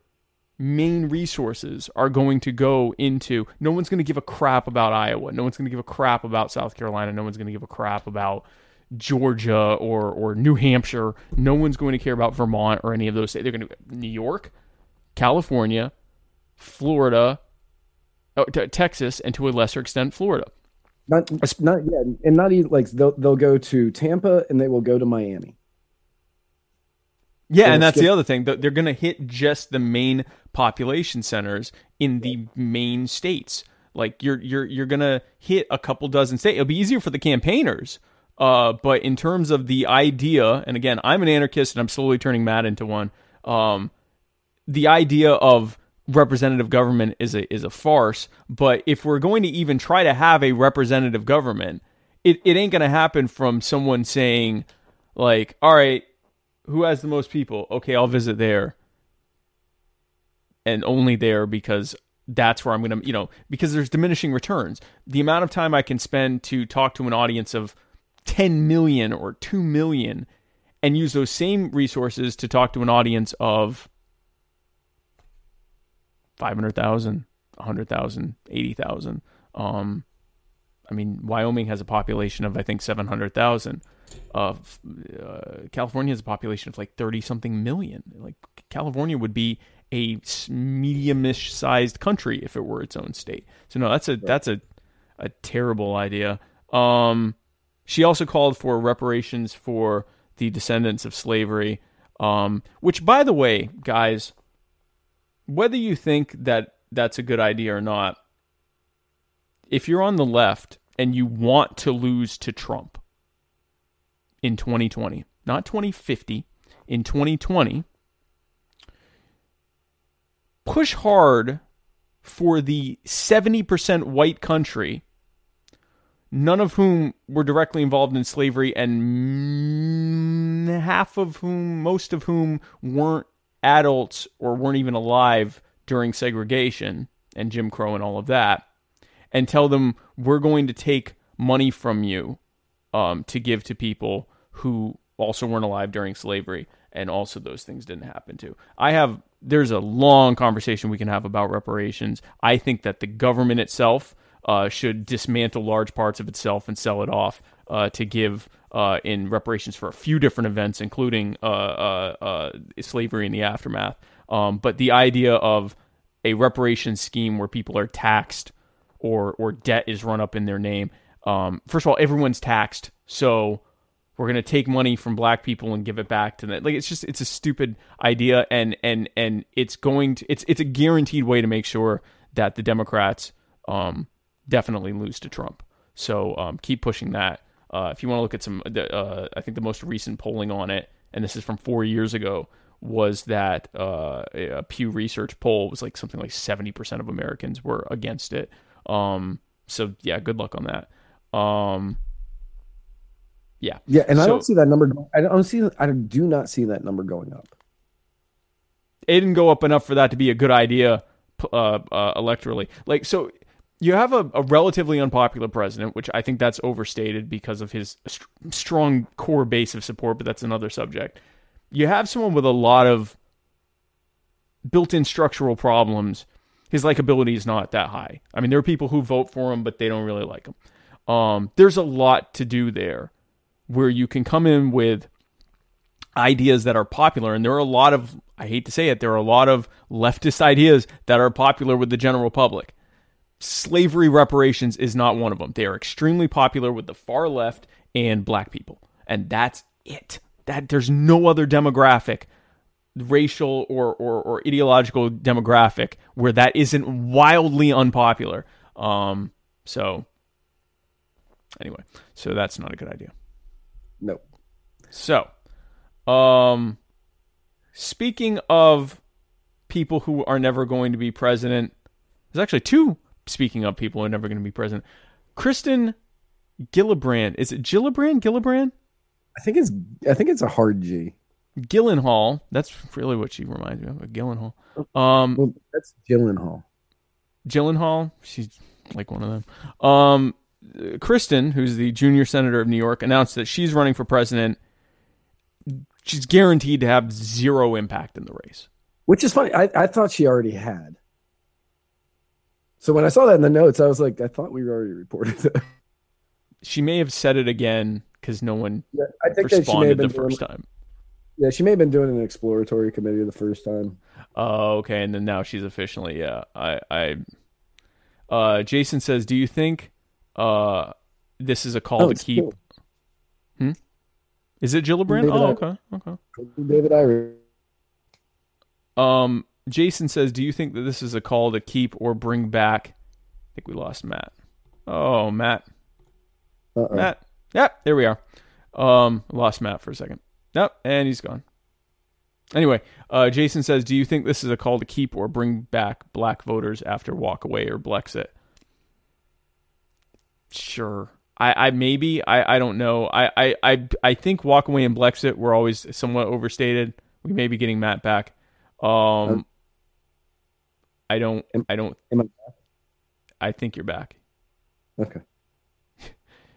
main resources are going to go into no one's going to give a crap about Iowa. No one's going to give a crap about South Carolina. No one's going to give a crap about Georgia or or New Hampshire. No one's going to care about Vermont or any of those. States. They're going to New York, California, Florida, oh, t- Texas, and to a lesser extent Florida. Not not yeah, and not even like they'll they'll go to Tampa and they will go to Miami. Yeah, and that's skip- the other thing. They're going to hit just the main population centers in the main states. Like you're you're you're going to hit a couple dozen states. It'll be easier for the campaigners uh, but in terms of the idea, and again, I'm an anarchist and I'm slowly turning Matt into one. Um, the idea of representative government is a is a farce. But if we're going to even try to have a representative government, it, it ain't gonna happen from someone saying like, all right, who has the most people? Okay, I'll visit there. And only there because that's where I'm gonna you know, because there's diminishing returns. The amount of time I can spend to talk to an audience of 10 million or 2 million and use those same resources to talk to an audience of 500,000, 100,000, 80,000. Um, I mean, Wyoming has a population of, I think, 700,000. Uh, uh, California has a population of like 30 something million. Like, California would be a mediumish sized country if it were its own state. So, no, that's a, that's a, a terrible idea. Um, she also called for reparations for the descendants of slavery, um, which, by the way, guys, whether you think that that's a good idea or not, if you're on the left and you want to lose to Trump in 2020, not 2050, in 2020, push hard for the 70% white country none of whom were directly involved in slavery, and half of whom, most of whom, weren't adults or weren't even alive during segregation and Jim Crow and all of that, and tell them we're going to take money from you um, to give to people who also weren't alive during slavery, and also those things didn't happen to. I have there's a long conversation we can have about reparations. I think that the government itself uh, should dismantle large parts of itself and sell it off uh, to give uh, in reparations for a few different events, including uh, uh, uh, slavery in the aftermath. Um, but the idea of a reparation scheme where people are taxed or or debt is run up in their name. Um, first of all, everyone's taxed, so we're gonna take money from black people and give it back to them. Like it's just it's a stupid idea, and and and it's going to it's it's a guaranteed way to make sure that the Democrats um, definitely lose to Trump. So um, keep pushing that. Uh, if you want to look at some, uh, I think the most recent polling on it, and this is from four years ago, was that uh, a Pew Research poll was like something like seventy percent of Americans were against it. Um, so yeah, good luck on that. Um, yeah, yeah, and so, I don't see that number. I don't see. I do not see that number going up. It didn't go up enough for that to be a good idea uh, uh, electorally. Like so, you have a, a, relatively unpopular president, which I think that's overstated because of his st- strong core base of support, but that's another subject. You have someone with a lot of built in structural problems. His likability is not that high. I mean, there are people who vote for him, but they don't really like him. Um, there's a lot to do there where you can come in with ideas that are popular, and there are a lot of, I hate to say it, there are a lot of leftist [laughs] ideas that are popular with the general public slavery reparations is not one of them. They are extremely popular with the far left and black people. And that's it. That there's no other demographic, racial or, or, or ideological demographic where that isn't wildly unpopular. Um, so anyway, so that's not a good idea. Nope. So, um, speaking of people who are never going to be president, there's actually two. Speaking of people who are never going to be president, Kristen Gillibrand. Is it Gillibrand? Gillibrand? I think it's I think it's a hard G. Gyllenhaal. That's really what she reminds me of. Gyllenhaal. Um, Well, that's Gyllenhaal. Gyllenhaal. She's like one of them. Um, Kristen, who's the junior senator of New York, announced that she's running for president. She's guaranteed to have zero impact in the race. Which is funny. I, I thought she already had. So when I saw that in the notes, I was like, I thought we already reported that. She may have said it again because no one Yeah, I think that she may have responded been the doing, first time. Yeah, she may have been doing an exploratory committee the first time. Oh, okay, and then now she's officially yeah. I I uh Jason says, "Do you think uh this is a call Oh, to keep cool. Is it Gillibrand? David Oh, okay. Okay. David Irie. Um Jason says, "Do you think that this is a call to keep or bring back I think we lost Matt. Oh, Matt. Uh-oh. Matt. Yep, there we are. Um lost Matt for a second. Yep, and he's gone. Anyway, uh, Jason says, "Do you think this is a call to keep or bring back black voters after walk away or Blexit?" Sure. I, I maybe I, I don't know. I, I, I, I think walk away and Blexit were always somewhat overstated. We may be getting Matt back. Um, I don't. Am- I don't. am I I think you're back. Okay. [laughs]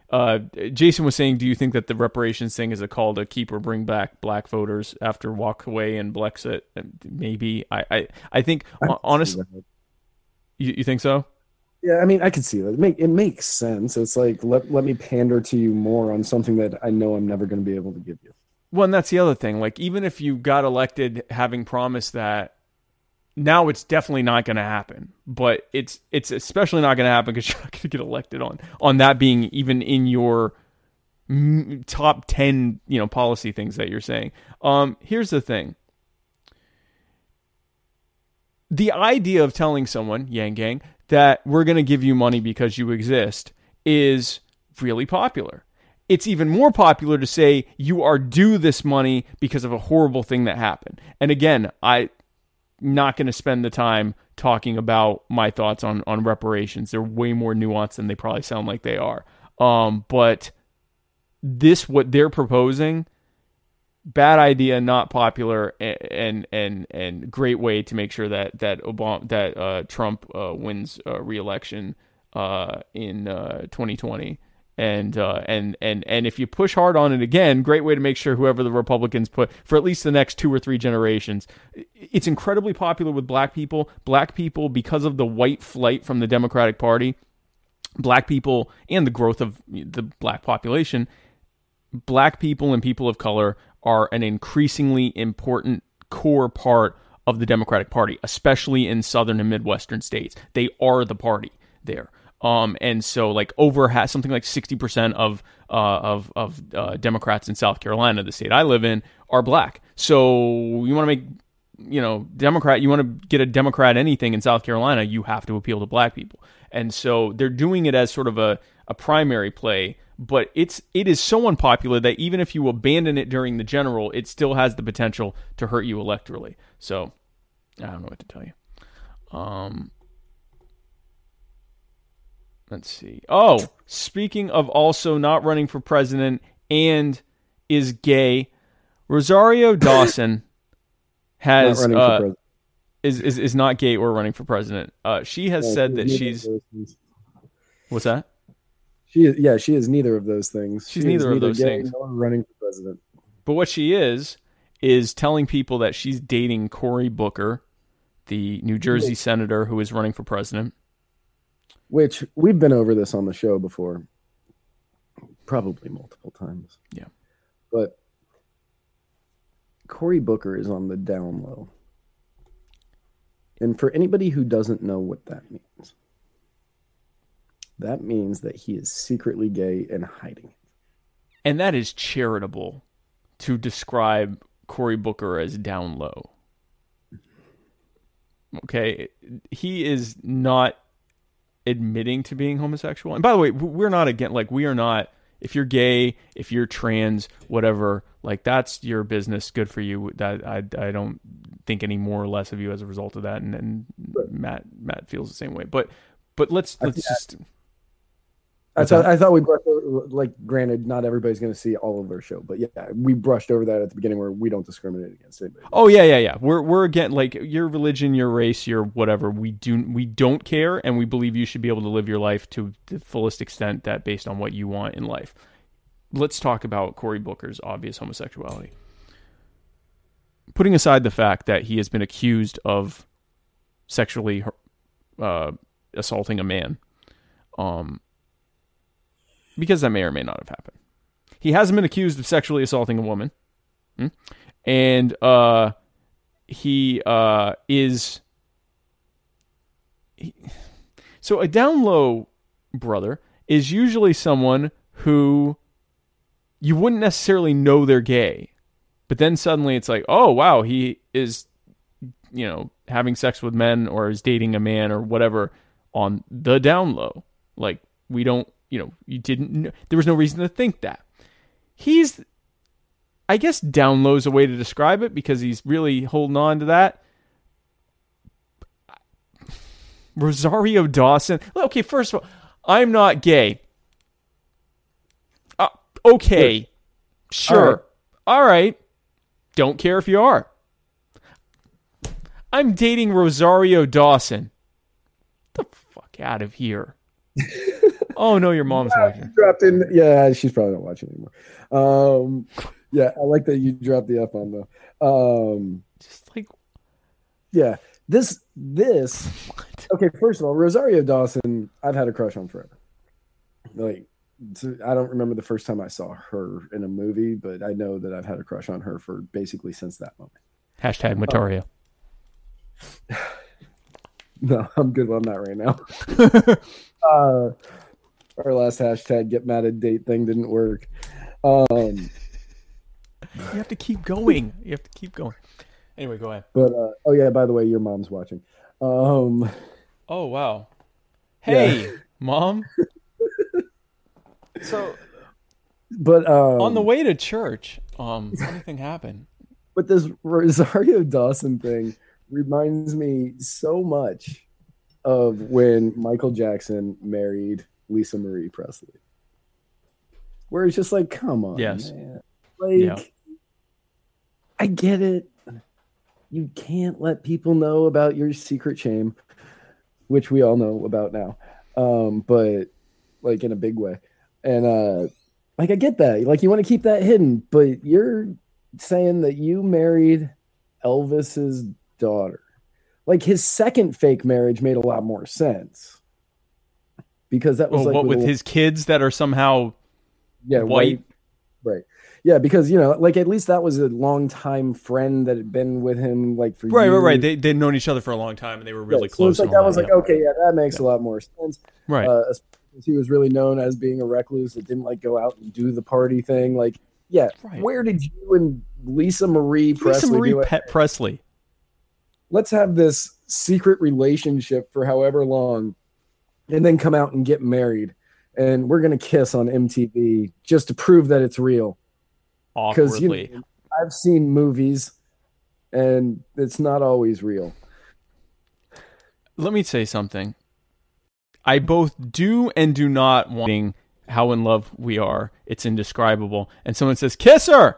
Uh, Jason was saying, do you think that the reparations thing is a call to keep or bring back black voters after walk away and Blexit? Maybe. I, I, I think I honestly, you, you think so? Yeah, I mean, I can see that. It, make, it makes sense. It's like let let me pander to you more on something that I know I'm never going to be able to give you. Well, and that's the other thing. Like, even if you got elected having promised that, now it's definitely not going to happen. But it's it's especially not going to happen because [laughs] you're not going to get elected on on that being even in your top ten, you know, policy things that you're saying. Um, here's the thing. The idea of telling someone, Yang Gang, that we're going to give you money because you exist is really popular it's even more popular to say you are due this money because of a horrible thing that happened. And again, I'm not going to spend the time talking about my thoughts on on reparations. They're way more nuanced than they probably sound like they are. Um, but this what they're proposing bad idea not popular and and and great way to make sure that that Obama that uh, Trump uh, wins uh, re-election uh, in uh, 2020 and uh, and and and if you push hard on it again, great way to make sure whoever the Republicans put for at least the next two or three generations. It's incredibly popular with black people. Black people, because of the white flight from the Democratic Party, black people and the growth of the black population, black people and people of color are an increasingly important core part of the Democratic Party, especially in southern and midwestern states. They are the party there. Um, and so like over ha- something like 60% of, uh, of, of, uh, Democrats in South Carolina, the state I live in, are black. So you want to make, you know, Democrat, you want to get a Democrat anything in South Carolina, you have to appeal to black people. And so they're doing it as sort of a, a primary play, but it's, it is so unpopular that even if you abandon it during the general, it still has the potential to hurt you electorally. So I don't know what to tell you. Um, Let's see. Oh, speaking of also not running for president and is gay, Rosario [coughs] Dawson has uh, for is, is is not gay or running for president. Uh, she has Yeah, said that she's those what's that? She is, yeah, she is neither of those things. She's She neither of those gay things. nor running for president. But what she is is telling people that she's dating Cory Booker, the New Jersey senator who is running for president. Which we've been over this on the show before, probably multiple times. Yeah. But Cory Booker is on the down low. And for anybody who doesn't know what that means, that means that he is secretly gay and hiding it. And that is charitable to describe Cory Booker as down low. Okay, he is not admitting to being homosexual. And by the way, we're not again like we are not if you're gay, if you're trans, whatever, like that's your business. Good for you. That I I don't think any more or less of you as a result of that. And, and Matt Matt feels the same way. But but let's let's just I thought, I thought we brushed over, like, granted, not everybody's going to see all of our show, but yeah, we brushed over that at the beginning where we don't discriminate against anybody. Oh yeah, yeah, yeah. We're we're again like your religion, your race, your whatever. We do we don't care, and we believe you should be able to live your life to the fullest extent that based on what you want in life. Let's talk about Cory Booker's obvious homosexuality. Putting aside the fact that he has been accused of sexually uh, assaulting a man, um, because that may or may not have happened. He hasn't been accused of sexually assaulting a woman, hmm? and uh, he uh, is. He, so a down low brother is usually someone who you wouldn't necessarily know they're gay, but then suddenly it's like, oh wow, he is, you know, having sex with men or is dating a man or whatever on the down low. Like we don't you know, you didn't, there was no reason to think that. He's, I guess, down low is a way to describe it because he's really holding on to that. Rosario Dawson. Okay, first of all, I'm not gay. Uh, okay, sure. All right. all right. Don't care if you are. I'm dating Rosario Dawson. Get the fuck out of here. [laughs] Oh no, your mom's yeah, watching. Dropped in. Yeah, she's probably not watching anymore. Um, yeah, I like that you dropped the F on though. Um, Just like, yeah, this this. What? Okay, first of all, Rosario Dawson, I've had a crush on forever. Like, I don't remember the first time I saw her in a movie, but I know that I've had a crush on her for basically since that moment. Hashtag. Um, [sighs] no, I'm good on that right now. [laughs] uh, our last hashtag get mad at date thing didn't work. Um, you have to keep going. You have to keep going. Anyway, go ahead. But uh, oh yeah, by the way, your mom's watching. Um, oh wow. Hey, yeah. mom. so, but um, on the way to church, um, anything happened. But this Rosario Dawson thing reminds me so much of when Michael Jackson married Lisa Marie Presley. Where it's just like, come on, yes. man. Like, yeah. I get it. You can't let people know about your secret shame, which we all know about now. Um, but like in a big way. And uh like I get that. Like you want to keep that hidden, but you're saying that you married Elvis's daughter. Like his second fake marriage made a lot more sense because that was oh, like what with, with his kids that are somehow yeah white. white. right yeah because you know like at least that was a long time friend that had been with him like for right years. right right they they'd known each other for a long time and they were really close so like that was like okay yeah that makes yeah. a lot more sense right uh, he was really known as being a recluse that didn't like go out and do the party thing like yeah right. where did you and lisa marie lisa presley marie Pet presley let's have this secret relationship for however long and then come out and get married and we're gonna kiss on MTV just to prove that it's real. Because you know, I've seen movies and it's not always real. Let me say something. I both do and do not want how in love we are. It's indescribable. And someone says, Kiss her.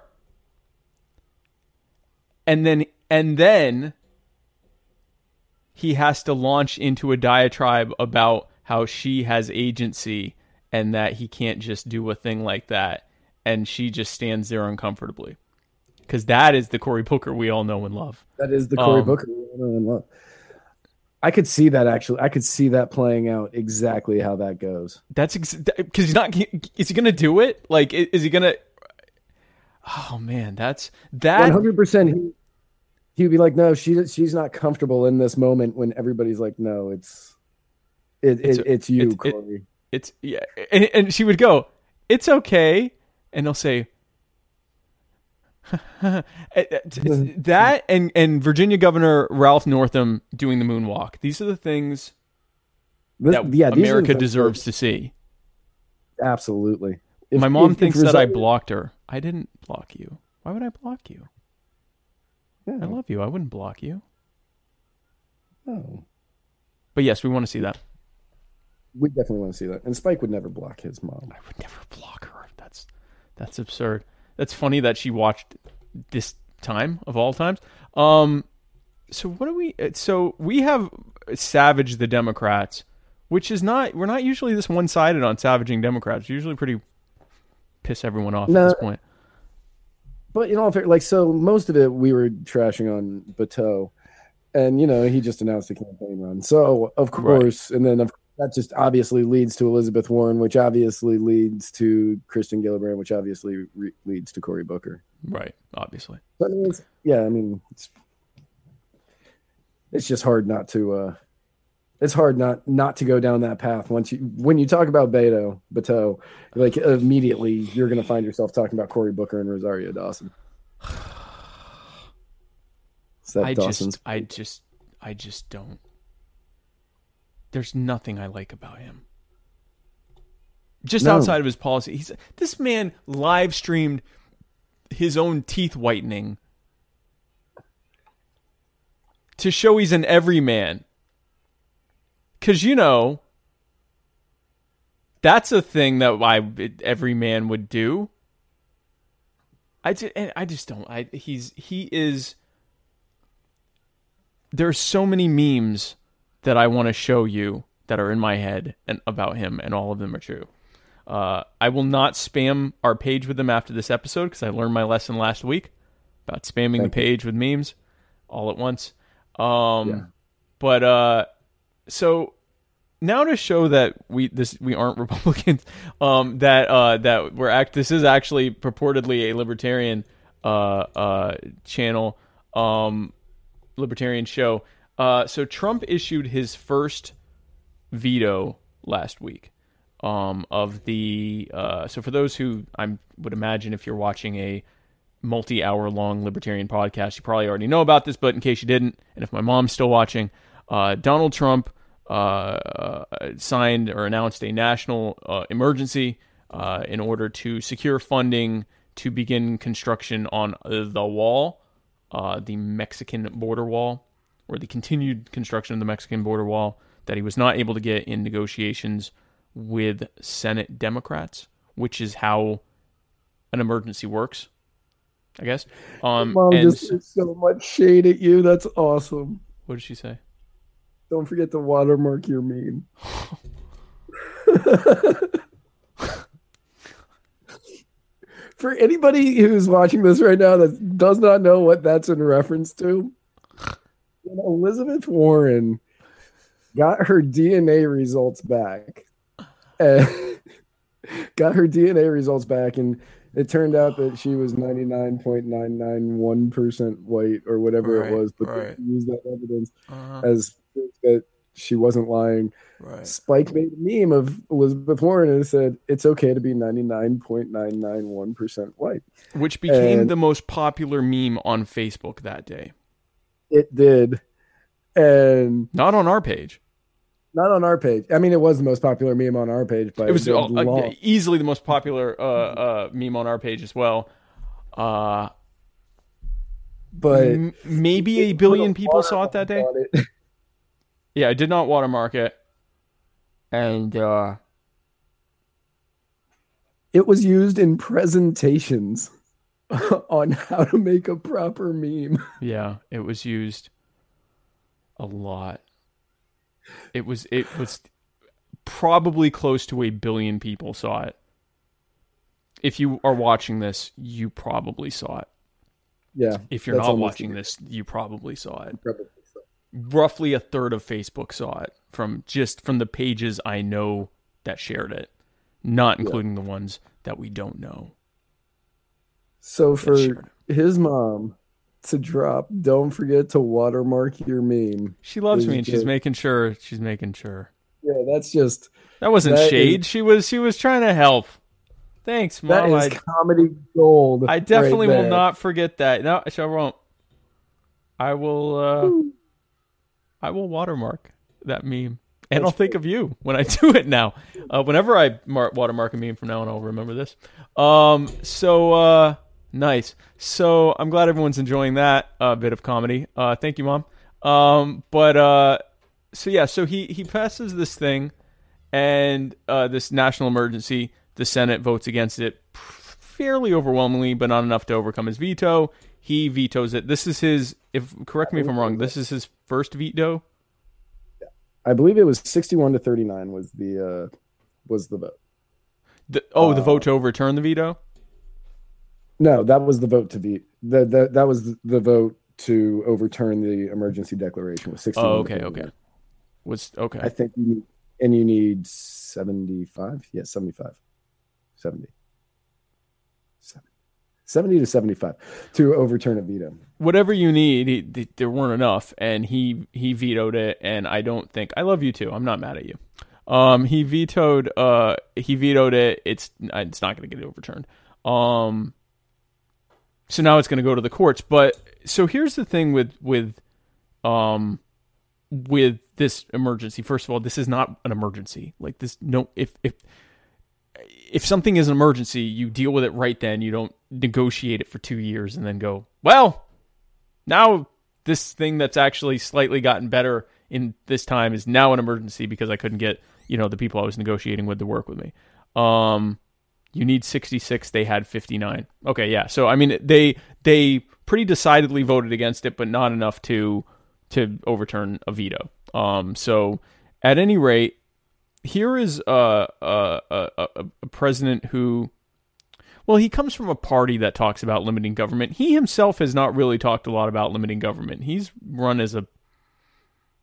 And then and then he has to launch into a diatribe about how she has agency and that he can't just do a thing like that and she just stands there uncomfortably because that is the Cory Booker we all know and love. That is the Cory um, Booker we all know and love. I could see that actually. I could see that playing out exactly how that goes. That's because ex- he's not. Is he going to do it? Like, is he going to? Oh man, that's that. One hundred percent. He would be like, no, she she's not comfortable in this moment when everybody's like, no, it's it, it's, it, it's you, Cory. It, it's yeah, and, and she would go, "It's okay," and they'll say [laughs] eh, eh, that and and Virginia Governor Ralph Northam doing the moonwalk. These are the things This- that yeah, America deserves to see. Absolutely. If- My mom if- if thinks that I blocked her. I didn't block you. Why would I block you? I love you. I wouldn't block you. no. But yes, we want to see that. We definitely want to see that. And Spike would never block his mom. I would never block her. That's that's absurd. That's funny that she watched this time of all times. Um, so what do we? So we have savaged the Democrats, which is not. We're not usually this one sided on savaging Democrats. We're usually pretty piss everyone off No. at this point. But you know, if it- like so, most of it we were trashing on Bateau, and you know he just announced a campaign run. So of course, and then of, that just obviously leads to Elizabeth Warren, which obviously leads to Kristen Gillibrand, which obviously re- leads to Cory Booker. Right. Obviously. I mean, yeah, I mean, it's it's just hard not to. uh It's hard not not to go down that path. Once you when you talk about Beto, Bateau, like immediately you're going to find yourself talking about Cory Booker and Rosario Dawson. [sighs] I Dawson's just, I just, I just don't. There's nothing I like about him. Just No. outside of his policy, he's this man live streamed his own teeth whitening to show he's an everyman. Cause you know, that's a thing that I every man would do. I just, I just don't. I he's he is There are so many memes that I want to show you that are in my head and about him, and all of them are true. Uh, I will not spam our page with them after this episode because I learned my lesson last week about spamming the page with memes all at once. Um, Yeah. But uh, so now to show that we this we aren't [laughs] Republicans, um, that uh, that we're act this is actually purportedly a libertarian uh, uh, channel, um, libertarian show. Uh, so Trump issued his first veto last week um, of the. Uh, so for those who I would imagine, if you're watching a multi-hour long libertarian podcast, you probably already know about this. But in case you didn't, and if my mom's still watching, uh, Donald Trump uh, uh, signed or announced a national uh, emergency in order to secure funding to begin construction on the wall, the Mexican border wall, or the continued construction of the Mexican border wall that he was not able to get in negotiations with Senate Democrats, which is how an emergency works, I guess. Um, Mom and just threw so much shade at you. That's awesome. what did she say? Don't forget to watermark your meme. [laughs] For anybody who's watching this right now that does not know what that's in reference to, when Elizabeth Warren got her DNA results back, [laughs] got her DNA results back, and it turned out that she was 99.991% white or whatever Right, it was, but right. they used that evidence Uh-huh, as proof that she wasn't lying. right. Spike made a meme of Elizabeth Warren and said it's okay to be 99.991% white. Which became And- the most popular meme on Facebook that day. It did. And Not on our page. not on our page. I mean, it was the most popular meme on our page, but It was uh, uh, easily the most popular uh, uh, meme on our page as well. Uh, but m- maybe a billion people saw it that day. it. [laughs] Yeah, I did not watermark it. And uh, It was used in presentations [laughs] on how to make a proper meme. [laughs] yeah, it was used a lot. It was it was probably close to a billion people saw it. If you are watching this, you probably saw it. Yeah. If you're not watching this, you probably saw it. probably so. Roughly a third of Facebook saw it from just from the pages I know that shared it, not including the ones that we don't know. So for it. his mom to drop, don't forget to watermark your meme. She loves me, and she's making sure. She's making sure. Yeah, that's just That wasn't That shade. is- She was she was trying to help. Thanks, mom. is I, comedy gold. I definitely right will not forget that. No, I won't. I will. Uh, I will watermark that meme, and I'll think of you when I [laughs] do it now. Uh, whenever I mar- watermark a meme from now on, I'll remember this. Um, so uh, nice. So I'm glad everyone's enjoying that uh, bit of comedy. Uh, thank you, mom. Um, but uh, so yeah, so he he passes this thing, and uh, this national emergency. The Senate votes against it fairly overwhelmingly, but not enough to overcome his veto. He vetoes it. This is his. If correct me if I'm wrong. This is his first veto. I believe it was sixty-one to thirty-nine was the uh, was the vote. The, oh, the Uh, vote to overturn the veto. No, that was the vote to the the, the that was the vote to overturn the emergency declaration with sixty-one. Oh, okay, okay. Was okay. I think you need, and you need seventy-five. Yes, 75. 70. 70. 70 to 75 to overturn a veto. Whatever you need, he, th- there weren't enough, and he he vetoed it. And I don't think I love you too. I'm not mad at you. Um, he vetoed. Uh, he vetoed it. It's it's not going to get overturned. Um, so now it's going to go to the courts. But so here's the thing with with um with this emergency. First of all, this is not an emergency. Like this, no. If if if something is an emergency, you deal with it right then. You don't negotiate it for two years and then go, well, now this thing that's actually slightly gotten better in this time is now an emergency because I couldn't get you know the people I was negotiating with to work with me. Um, you need 66 they had 59 okay yeah so i mean they they pretty decidedly voted against it but not enough to to overturn a veto. Um so at any rate here is a a, a, a, a president who well he comes from a party that talks about limiting government. He himself has not really talked a lot about limiting government. He's run as a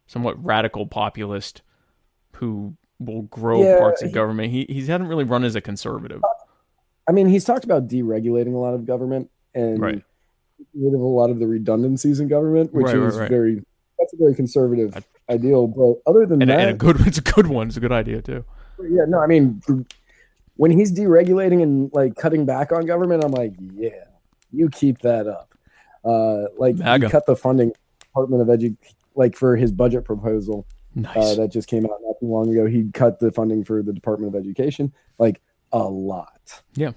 somewhat radical populist who will grow Yeah, parts of he- government he he hasn't really run as a conservative I mean, he's talked about deregulating a lot of government and Right. rid of a lot of the redundancies in government, which Right, is right. very that's a very conservative ideal. But other than and, that, and a good [laughs] it's a good one it's a good idea too yeah, no, I mean, when he's deregulating and like cutting back on government, I'm like, yeah, you keep that up. Uh, like cut the funding Department of Edu, like for his budget proposal nice uh, that just came out not too long ago. He cut the funding for the Department of Education like a lot. Yeah.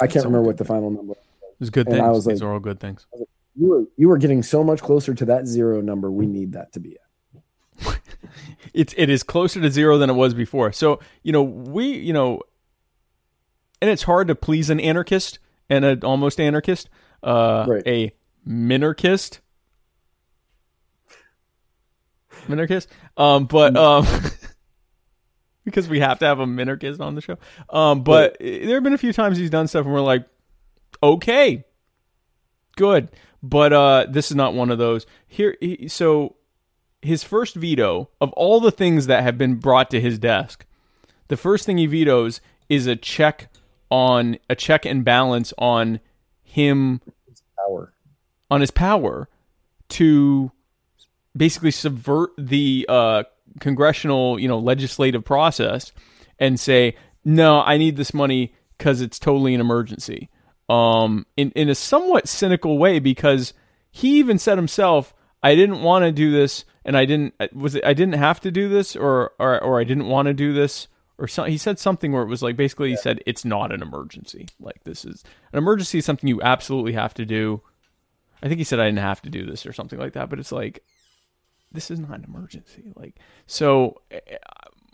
I can't remember what the final number. it's good and things I was like, these are all good things You were you were getting so much closer to that zero number. We need that to be at. [laughs] it's it is closer to zero than it was before. So you know we you know, and it's hard to please an anarchist and an almost anarchist, uh, Right. a minarchist, minarchist. Um, but um, [laughs] because we have to have a minarchist on the show. Um, but there have been a few times he's done stuff and we're like, okay, good. But uh, this is not one of those. Here, he, so his first veto of all the things that have been brought to his desk, the first thing he vetoes is a check on a check and balance on him Power. on his power to basically subvert the uh, congressional, you know, legislative process and say, "No, I need this money because it's totally an emergency." Um, in in a somewhat cynical way, because he even said himself, "I didn't want to do this, and I didn't was it I didn't have to do this, or or or I didn't want to do this." Or so, he said something where it was like basically he said it's not an emergency. Like this is an emergency is something you absolutely have to do. I think he said I didn't have to do this or something like that, but it's like this is not an emergency. Like so eh,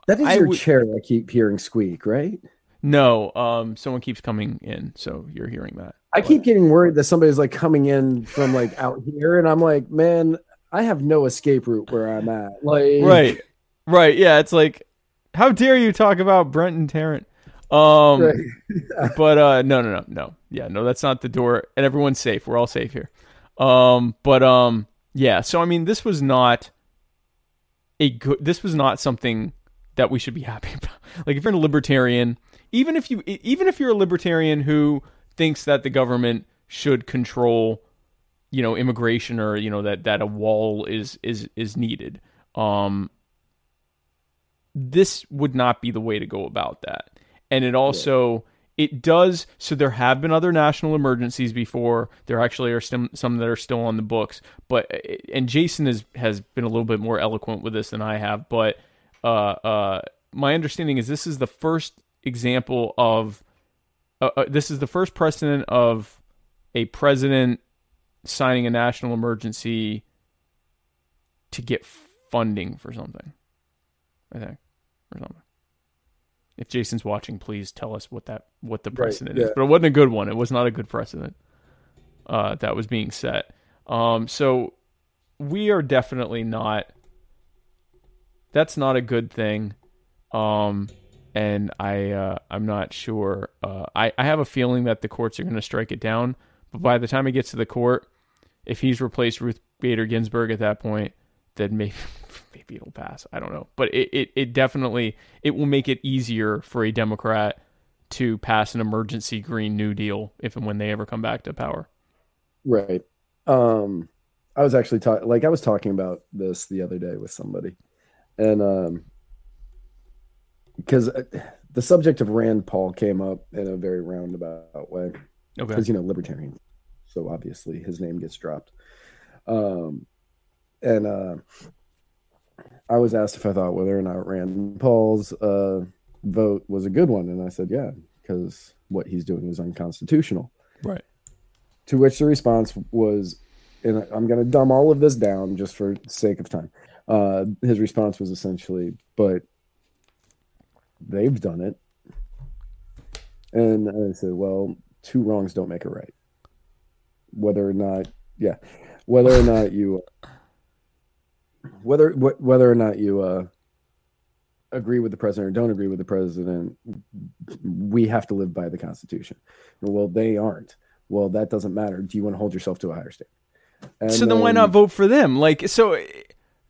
That is I your would- chair. I keep hearing squeak. Right. no, um someone keeps coming in, so you're hearing that. I keep getting worried that somebody's like coming in from like out here, and I'm like, man, I have no escape route where I'm at. Like, Right. Right. Yeah, it's like how dare you talk about Brenton Tarrant? Um right. [laughs] but uh no no no no. Yeah, no, that's not the door and everyone's safe. We're all safe here. Um but um yeah, so I mean this was not a good this was not something that we should be [laughs] happy about. Like if you're a libertarian, even if you even if you're a libertarian who thinks that the government should control you know immigration or you know that that a wall is is is needed um this would not be the way to go about that and it also it does. So there have been other national emergencies before. There actually are some some that are still on the books. But and Jason is, has been a little bit more eloquent with this than I have. But uh, uh, my understanding is this is the first example of uh, uh, this is the first precedent of a president signing a national emergency to get funding for something. I think or something. If Jason's watching, please tell us what that what the precedent right, yeah. is. But it wasn't a good one. It was not a good precedent uh, that was being set. Um, so we are definitely not. That's not a good thing. Um, and I uh, I'm not sure. Uh, I I have a feeling that the courts are going to strike it down. But by the time he gets to the court, if he's replaced Ruth Bader Ginsburg at that point, then maybe maybe it'll pass. I don't know, but it, it, it definitely it will make it easier for a Democrat to pass an emergency Green New Deal if and when they ever come back to power. Right. Um, I was actually talking like I was talking about this the other day with somebody, and um, because uh, the subject of Rand Paul came up in a very roundabout way. Okay. Because you know libertarian, so obviously his name gets dropped. Um, and uh, I was asked if I thought whether or not Rand Paul's uh, vote was a good one, and I said, yeah, because what he's doing is unconstitutional. Right. To which the response was, and I'm going to dumb all of this down just for sake of time. Uh, his response was essentially, but they've done it. And I said, well, two wrongs don't make a right. Whether or not, yeah, whether or not you whether whether or not you uh, agree with the president or don't agree with the president, we have to live by the Constitution. Well, they aren't. Well, that doesn't matter. Do you want to hold yourself to a higher standard? And so then, then, why not vote for them? Like so.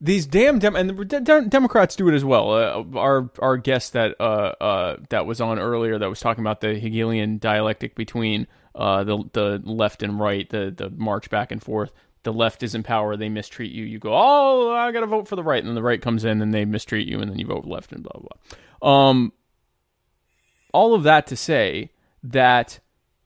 These damn dem- and the de- Democrats do it as well. Uh, our our guest that uh, uh, that was on earlier that was talking about the Hegelian dialectic between uh, the the left and right, the the march back and forth the left is in power, they mistreat you. You go, oh, I got to vote for the right, and then the right comes in and they mistreat you, and then you vote left, and blah blah. blah. Um, all of that to say that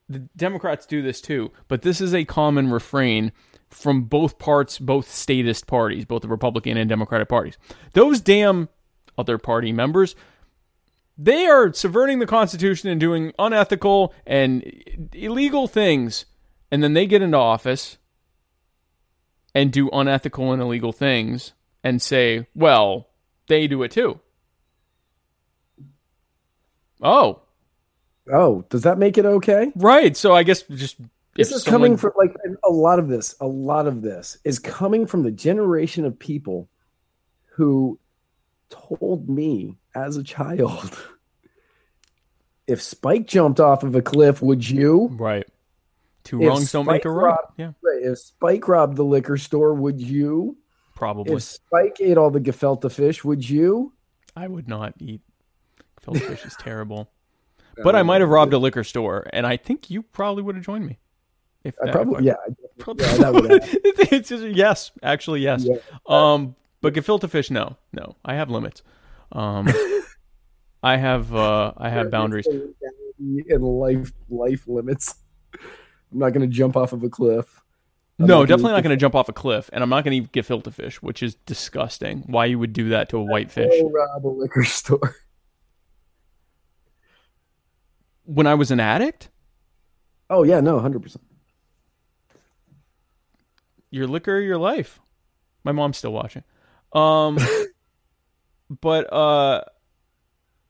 the Democrats do this too, but this is a common refrain from both parts, both statist parties, both the Republican and Democratic parties. Those damn other party members, they are subverting the Constitution and doing unethical and illegal things, and then they get into office and do unethical and illegal things and say, well, they do it too. Oh. Oh, does that make it okay? Right. So I guess just this is someone... coming from like a lot of this, a lot of this is coming from the generation of people who told me as a child [laughs] if Spike jumped off of a cliff, would you? Right. Two if wrongs don't make a right. Robbed, yeah. If Spike robbed the liquor store, would you? Probably. If Spike ate all the gefilte fish, would you? I would not eat gefilte [laughs] fish. is terrible. But I might have robbed a liquor store, and I think you probably would have joined me. If I probably, yeah, probably, yeah, that would [laughs] it's just, yes, actually, yes. Yeah. Um, but gefilte fish, no, no. I have limits. Um, [laughs] I have, uh, I have boundaries. And life, life limits. I'm not going to jump off of a cliff. I'm no, definitely not going to jump off a cliff, and I'm not going to gefilte fish, which is disgusting. Why you would do that to a white fish? rob a liquor [laughs] store. When I was an addict. Oh yeah, no, hundred percent. Your liquor, your life. My mom's still watching. Um, [laughs] but uh,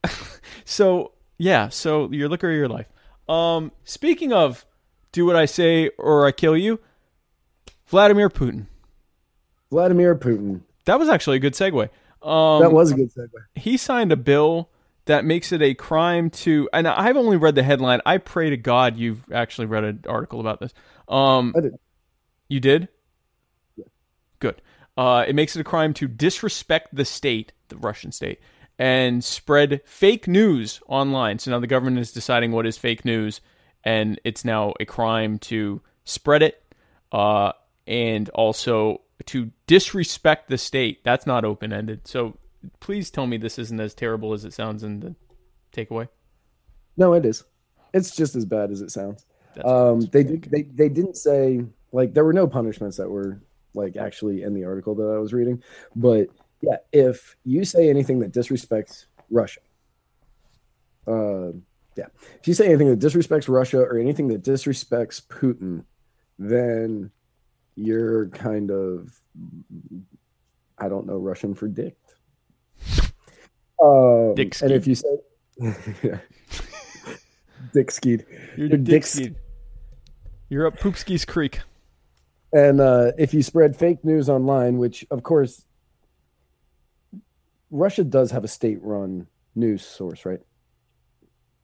[laughs] so yeah, so your liquor, your life. Um, speaking of do what I say or I kill you. Vladimir Putin. Vladimir Putin. That was actually a good segue. Um, that was a good segue. He signed a bill that makes it a crime to, and I've only read the headline. I pray to God you've actually read an article about this. Um, I did. You did? Yeah. Good. Uh, it makes it a crime to disrespect the state, the Russian state, and spread fake news online. So now the government is deciding what is fake news and it's now a crime to spread it uh, and also to disrespect the state. That's not open ended. So please tell me this isn't as terrible as it sounds in the takeaway. No, it is. It's just as bad as it sounds. Um, they did. They they didn't say like there were no punishments that were like actually in the article that I was reading, but yeah, if you say anything that disrespects Russia, uh, yeah, if you say anything that disrespects Russia or anything that disrespects Putin, then you're kind of I don't know Russian for dick. Um, Dick and if you say [laughs] yeah. dick skied. You're, You're dick skied. You're up Poopskis Creek. And uh, if you spread fake news online, which of course, Russia does have a state-run news source, right?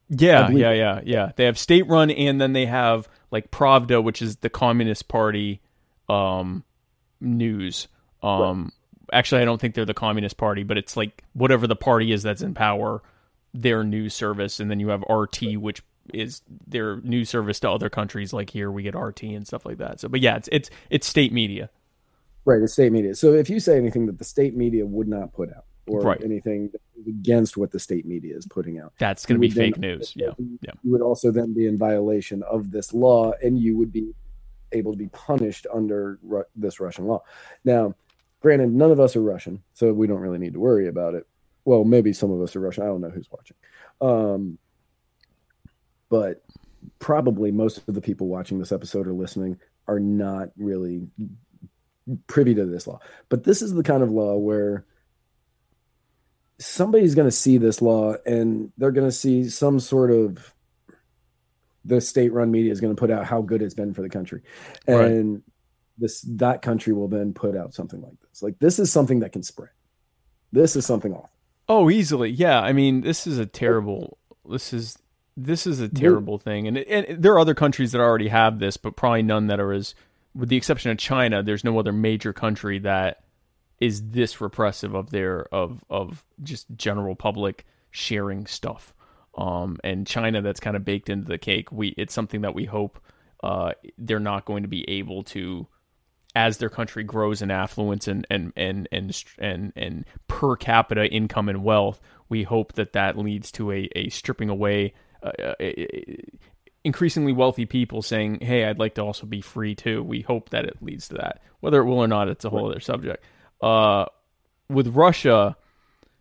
Yeah, yeah, yeah, yeah. They have state run, and then they have like Pravda, which is the Communist Party um, news. Um, Actually, I don't think they're the Communist Party, but it's like whatever the party is that's in power, their news service, and then you have RT, which is their news service to other countries. Like here, we get RT and stuff like that. So, but yeah, it's it's it's state media. Right, it's state media. So if you say anything that the state media would not put out, or Right. anything against what the state media is putting out, That's going to be would then- fake news. Yeah, yeah. you would also then be in violation of this law, and you would be able to be punished under Ru- this Russian law. Now, granted, none of us are Russian, so we don't really need to worry about it. Well, maybe some of us are Russian. I don't know who's watching. Um, but probably most of the people watching this episode or listening are not really privy to this law. But this is the kind of law where somebody's going to see this law and they're going to see some sort of the state-run media is going to put out how good it's been for the country, Right. and this that country will then put out something like this. Like this is something that can spread. This is something awful. Oh, easily. Yeah. I mean, this is a terrible. This is this is a terrible thing, and, it, and there are other countries that already have this, but probably none that are as, with the exception of China. There's no other major country that is this repressive of their of of just general public sharing stuff. Um, and China, that's kind of baked into the cake. We it's something that we hope uh, they're not going to be able to as their country grows in affluence and and and and and, and per capita income and wealth, we hope that that leads to a, a stripping away. Uh, uh, increasingly wealthy people saying, "Hey, I'd like to also be free too." We hope that it leads to that. Whether it will or not, it's a whole other subject. Uh, with Russia,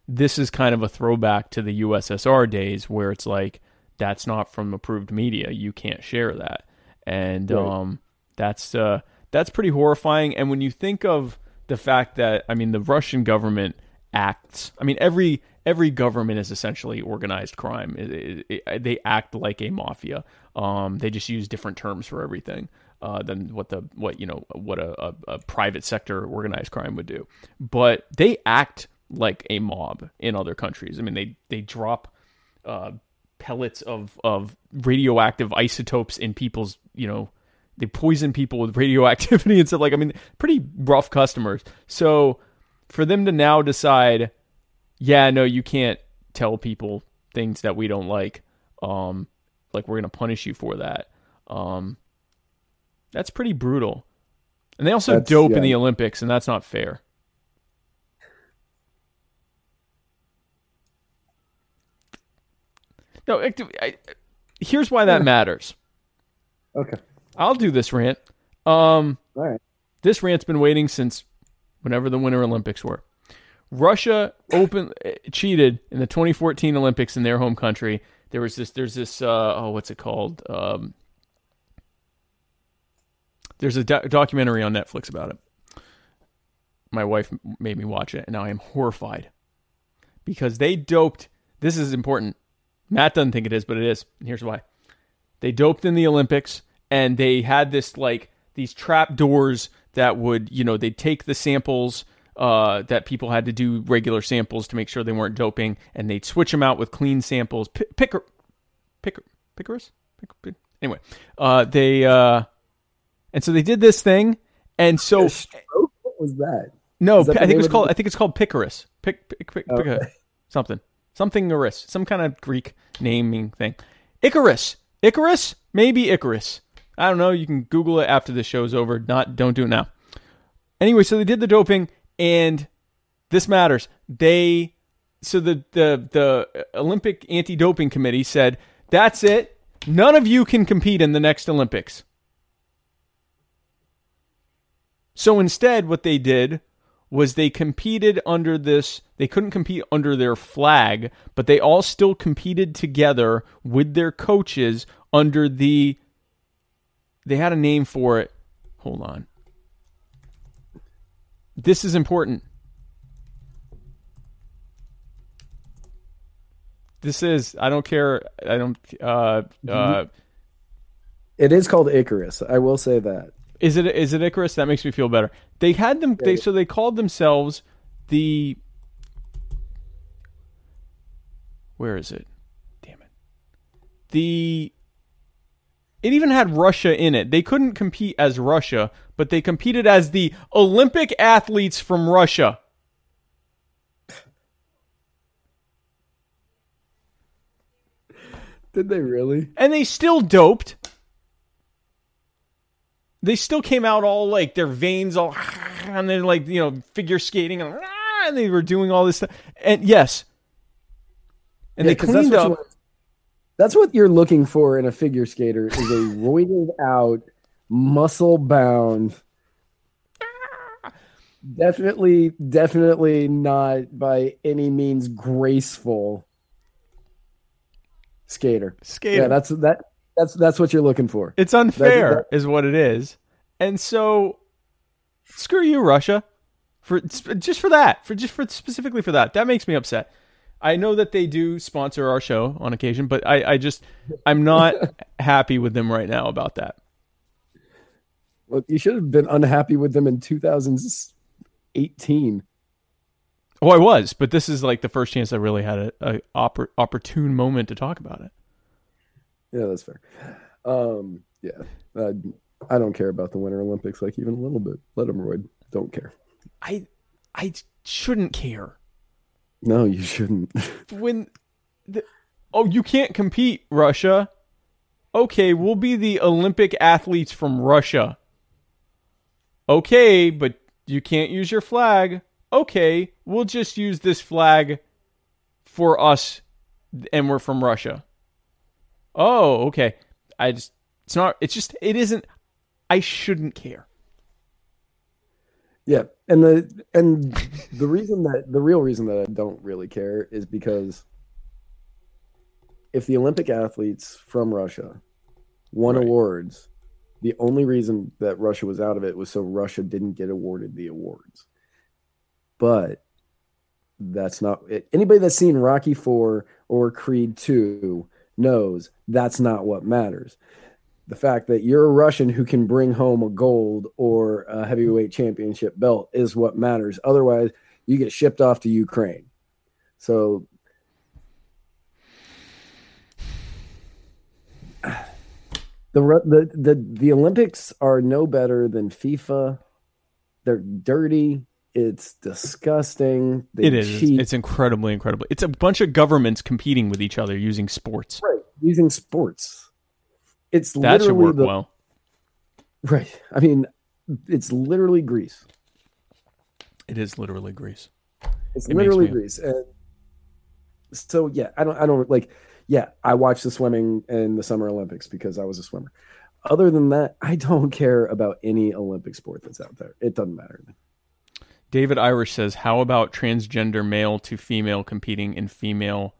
this is kind of a throwback to the USSR days, where it's like that's not from approved media. You can't share that, and Right. um, that's uh, that's pretty horrifying. And when you think of the fact that I mean, the Russian government acts. I mean, every every government is essentially organized crime. It- it- it- they act like a mafia. Um, they just use different terms for everything uh, than what the what you know what a, a, a private sector organized crime would do. But they act like a mob in other countries. I mean, they they drop uh, pellets of of radioactive isotopes in people's you know they poison people with [laughs] radioactivity and stuff like I mean pretty rough customers. So for them to now decide, yeah, no, you can't tell people things that we don't like. Um, like we're gonna punish you for that. Um, that's pretty brutal. And they also That's- dope in the Olympics, and that's not fair. No, I, I- here's why that matters. Okay. I'll do this rant. Um, All right. this rant's been waiting since whenever the Winter Olympics were. Russia open eh, cheated in the 2014 Olympics in their home country. There was this. There's this. Uh, oh, what's it called? Um, there's a do- documentary on Netflix about it. My wife made me watch it, and now I am horrified because they doped. This is important. Matt doesn't think it is, but it is. And here's why they doped in the Olympics and they had this like these trap doors that would you know they'd take the samples uh, that people had to do regular samples to make sure they weren't doping and they'd switch them out with clean samples P- picker picker pickers pick, anyway uh, they uh, and so they did this thing and so? What was that? no that I think it was called I think it's called Picarus pick pick pick, pick Okay. something something Icarus, some kind of Greek naming thing. Icarus, Icarus, maybe Icarus. I don't know. You can Google it after the show's over. Not, don't do it now. Anyway, so they did the doping, and this matters. They, so the the the Olympic anti-doping committee said that's it. None of you can compete in the next Olympics. So instead, what they did was they competed under this, they couldn't compete under their flag, but they all still competed together with their coaches under the, they had a name for it. Hold on. This is important. This is, I don't care, I don't, uh, uh, It is called Icarus. I will say that. Is it is it Icarus? That makes me feel better. They had them. They so they called themselves the. Where is it? Damn it. The. It even had Russia in it. They couldn't compete as Russia, but they competed as the Olympic athletes from Russia. [laughs] Did they really? And they still doped they still came out all like their veins all and then like you know figure skating and, and they were doing all this stuff. And yes. And yeah, they cleaned that's up. what that's what you're looking for in a figure skater is a [laughs] roided out muscle bound definitely definitely not by any means graceful skater. Skater. Yeah that's that that's that's what you're looking for. It's unfair, that, is what it is. And so, screw you, Russia, for just for that, for just for specifically for that. That makes me upset. I know that they do sponsor our show on occasion, but I, I just I'm not [laughs] happy with them right now about that. Well, you should have been unhappy with them in 2018. Oh, I was, but this is like the first chance I really had a, a oppor- opportune moment to talk about it. Yeah, that's fair. Um, yeah, I, I don't care about the Winter Olympics like even a little bit. Let them roid. Don't care. I I shouldn't care. No, you shouldn't. [laughs] when the, oh, you can't compete, Russia. Okay, we'll be the Olympic athletes from Russia. Okay, but you can't use your flag. Okay, we'll just use this flag for us and we're from Russia. Oh, okay. I just it's not it's just it isn't I shouldn't care. Yeah, and the and the reason that the real reason that I don't really care is because if the Olympic athletes from Russia won right. awards, the only reason that Russia was out of it was so Russia didn't get awarded the awards. But that's not it. Anybody that's seen Rocky 4 or Creed 2 knows that's not what matters. The fact that you're a Russian who can bring home a gold or a heavyweight championship belt is what matters. Otherwise, you get shipped off to Ukraine. So the the the the Olympics are no better than FIFA. They're dirty. It's disgusting. They it is. Cheat. It's incredibly, incredibly. It's a bunch of governments competing with each other using sports. Right, using sports. It's that literally should work the, well. Right. I mean, it's literally Greece. It is literally Greece. It's it literally Greece. And so yeah, I don't. I don't like. Yeah, I watched the swimming in the Summer Olympics because I was a swimmer. Other than that, I don't [laughs] care about any Olympic sport that's out there. It doesn't matter. David Irish says, "How about transgender male to female competing in female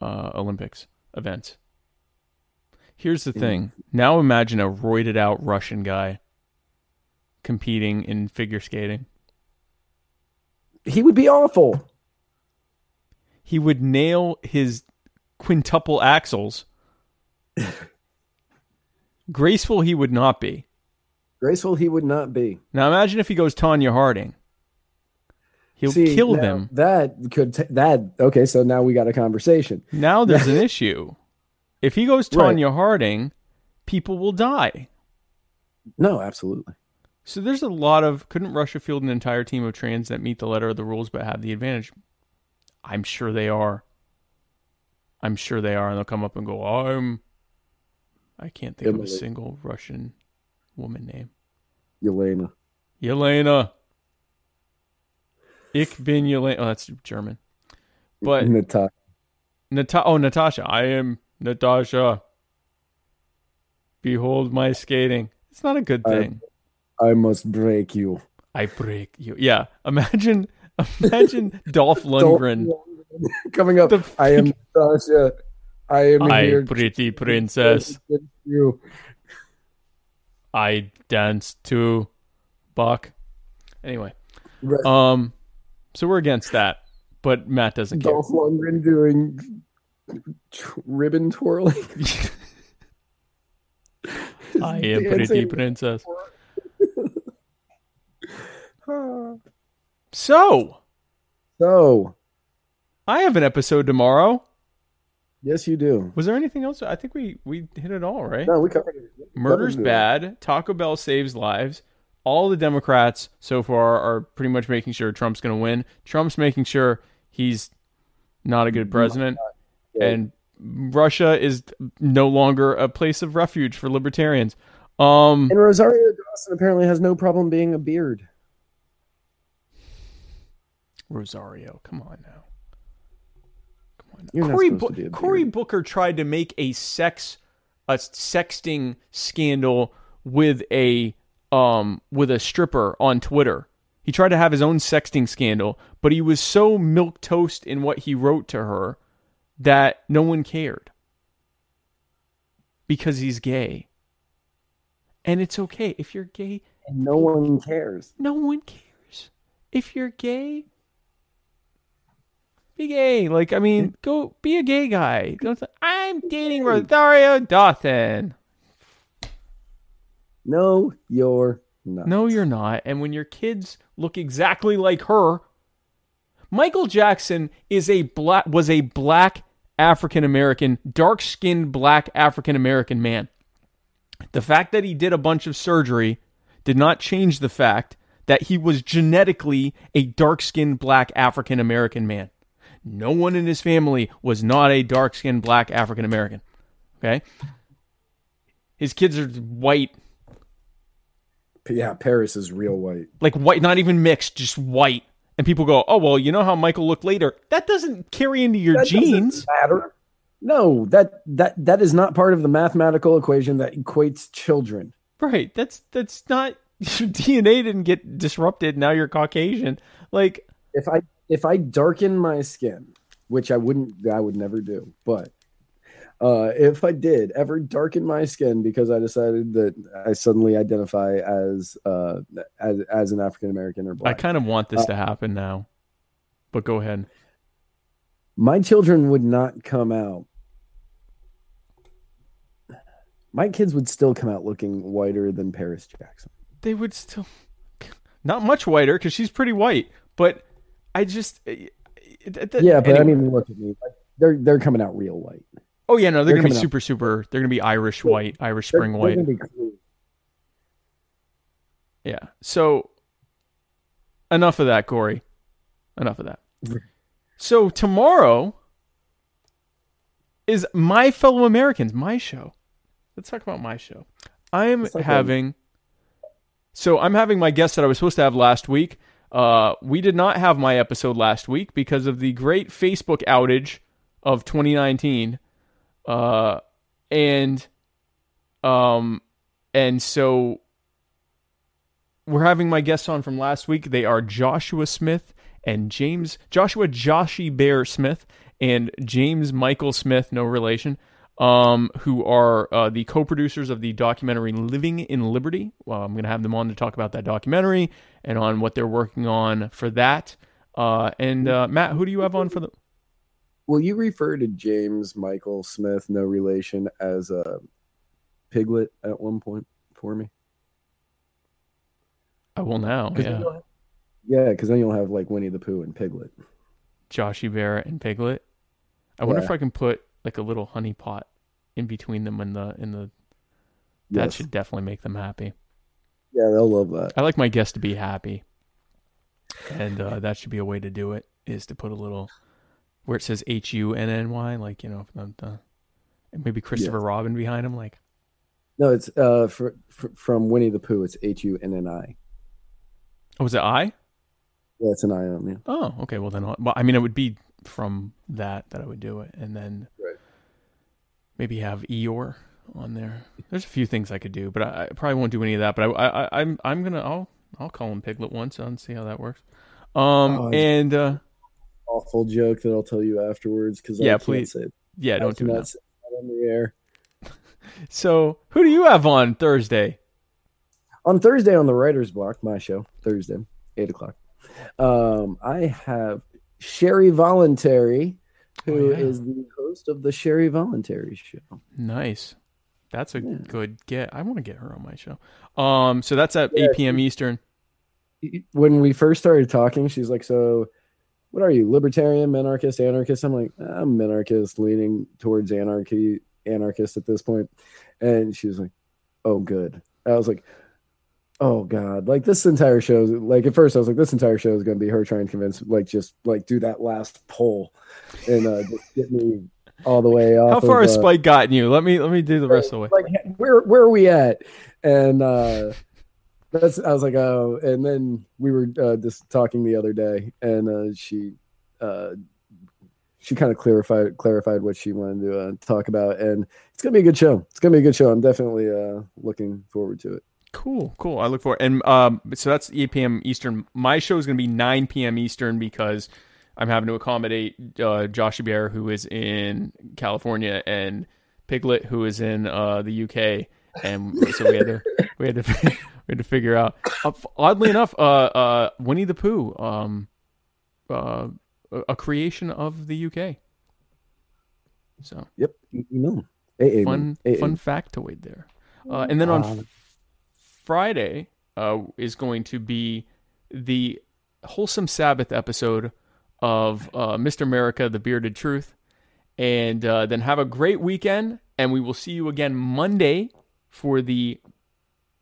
uh, Olympics events?" Here's the thing. Now imagine a roided out Russian guy competing in figure skating. He would be awful. He would nail his quintuple axles. [laughs] Graceful he would not be. Graceful he would not be. Now imagine if he goes Tonya Harding. He'll See, kill them. That could t- that okay. So now we got a conversation. Now [laughs] there's an issue. If he goes Tonya right. Harding, people will die. No, absolutely. So there's a lot of couldn't Russia field an entire team of trans that meet the letter of the rules but have the advantage? I'm sure they are. I'm sure they are, and they'll come up and go, I'm I can't think Emily. of a single Russian woman name? Yelena. Yelena. Ich bin Yelena. Oh, that's German. But Natasha. Nata- oh, Natasha. I am Natasha, behold my skating. It's not a good thing. I, I must break you. I break you. Yeah. Imagine [laughs] imagine Dolph Lundgren. Coming up. The I am Natasha. I am I here. pretty princess. you. I dance to Buck. Anyway. Right. Um so we're against that. But Matt doesn't care. Dolph Lundgren doing t- ribbon twirling. [laughs] I am pretty princess. [laughs] So So, I have an episode tomorrow. Yes, you do. Was there anything else? I think we we hit it all, right? No, we covered it. Murder's covered it. bad. Taco Bell saves lives. All the Democrats so far are pretty much making sure Trump's going to win. Trump's making sure he's not a good president. And Russia is no longer a place of refuge for libertarians. Um, And Rosario Dawson apparently has no problem being a beard. Rosario, come on now. Come on. Now. You're not Cory, supposed Bu- to be a Cory. Booker tried to make a sex a sexting scandal with a um with a stripper on Twitter. He tried to have his own sexting scandal, but he was so milk toast in what he wrote to her that no one cared. Because he's gay. And it's okay if you're gay, And no one cares. no one cares. If you're gay, be gay. Like, I mean, go be a gay guy. I'm dating Rosario Dawson. No, you're not. No, you're not. And when your kids look exactly like her, Michael Jackson is a black was a black African American, dark skinned black African American man. The fact that he did a bunch of surgery did not change the fact that he was genetically a dark skinned black African American man. No one in his family was not a dark skinned black African American. Okay? His kids are white, Yeah, Paris is real white. like white, not even mixed, just white. And people go, "Oh well, you know how Michael looked later." That doesn't carry into your That genes, matter. No, that that that is not part of the mathematical equation that equates children. right? That's that's not [laughs] your DNA didn't get disrupted. Now you're Caucasian. Like, If I if I darken my skin, which I wouldn't, I would never do, but uh, if I did ever darken my skin because I decided that I suddenly identify as uh, as as an African American or black, I kind of want this to happen now. But go ahead. my children would not come out. My kids would still come out looking whiter than Paris Jackson. They would still not much whiter because she's pretty white. But I just eh, eh, Yeah, but I anyway. mean, look at me. Like, they're they're coming out real white. oh yeah, no, they're, they're gonna be coming out- super, super. They're gonna be Irish white, Irish They're- spring they're white. gonna be clean. Yeah. So enough of that, Cory. Enough of that. [laughs] So tomorrow is my fellow Americans, my show. Let's talk about my show. I'm having so I'm having my guest that I was supposed to have last week. Uh, we did not have my episode last week because of the great Facebook outage of 2019. Uh, and um, and so we're having my guests on from last week. They are Joshua Smith and James Joshua Joshy Bear Smith and James Michael Smith, no relation, um, who are uh, the co-producers of the documentary "Living in Liberty." Well, I'm going to have them on to talk about that documentary and on what they're working on for that. Uh, and uh, Matt, who do you have on for the? Will you refer to James Michael Smith, no relation, as a piglet at one point for me? I will now. 'Cause then Yeah, have- Yeah, because then you'll have like Winnie the Pooh and Piglet. Joshy Bear and Piglet. I wonder if I can put like a little honey pot in between them and the in the. That Yes. should definitely make them happy. Yeah, they'll love that. I like my guests to be happy, and uh, that should be a way to do it. Is to put a little where it says H U N N Y, like you know, the, the, and maybe Christopher Yes. Robin behind him, like No, it's uh for, for, from Winnie the Pooh. It's H U N N I. oh, was it I? Yeah, it's an I on you. Oh, okay. Well then, well, I mean, it would be from that that I would do it, and then. Maybe have Eeyore on there. There's a few things I could do, but I, I probably won't do any of that. But I, I, I'm I'm gonna I'll I'll call him Piglet once and see how that works. Um Oh, and uh Awful joke that I'll tell you afterwards because Yeah, I can't please. say yeah, I don't do cannot that. say that on the air. [laughs] So who do you have on Thursday? on Thursday on the Writer's Block, my show, Thursday, eight o'clock. Um, I have Sherry Voluntary, who is Oh, yeah. the host of the Sherry Voluntary show. Nice. That's a Yeah. good get. I want to get her on my show. Um, so that's at Yeah, 8 p.m. Eastern. When we first started talking, she's like, "So, what are you? Libertarian, minarchist, anarchist?" I'm like, "I'm minarchist, leaning towards anarchy, anarchist at this point." And she was like, "Oh, good." I was like, "Oh God!" Like this entire show, like at first I was like, "This entire show is going to be her trying to convince, like, just like do that last pull and uh, just get me all the way off." How far of, has uh, Spike gotten you? Let me let me do the rest of the way. like where where are we at and uh that's i was like oh and then we were uh just talking the other day and uh she uh she kind of clarified clarified what she wanted to uh, talk about and it's gonna be a good show it's gonna be a good show i'm definitely uh looking forward to it Cool, cool. I look forward. And um, so that's 8 p.m. Eastern. My show is going to be 9 p.m. Eastern because I'm having to accommodate uh, Josh Bear, who is in California, and Piglet, who is in uh, the UK. And so we had to we had to [laughs] we had to figure out. Uh, oddly enough, uh, uh, Winnie the Pooh, um, uh, a- creation of the UK. So yep you know fun fun factoid there. Uh, and then on Um, Friday uh, is going to be the wholesome Sabbath episode of uh, Mr. America: The Bearded Truth, and uh, then have a great weekend. And we will see you again Monday for the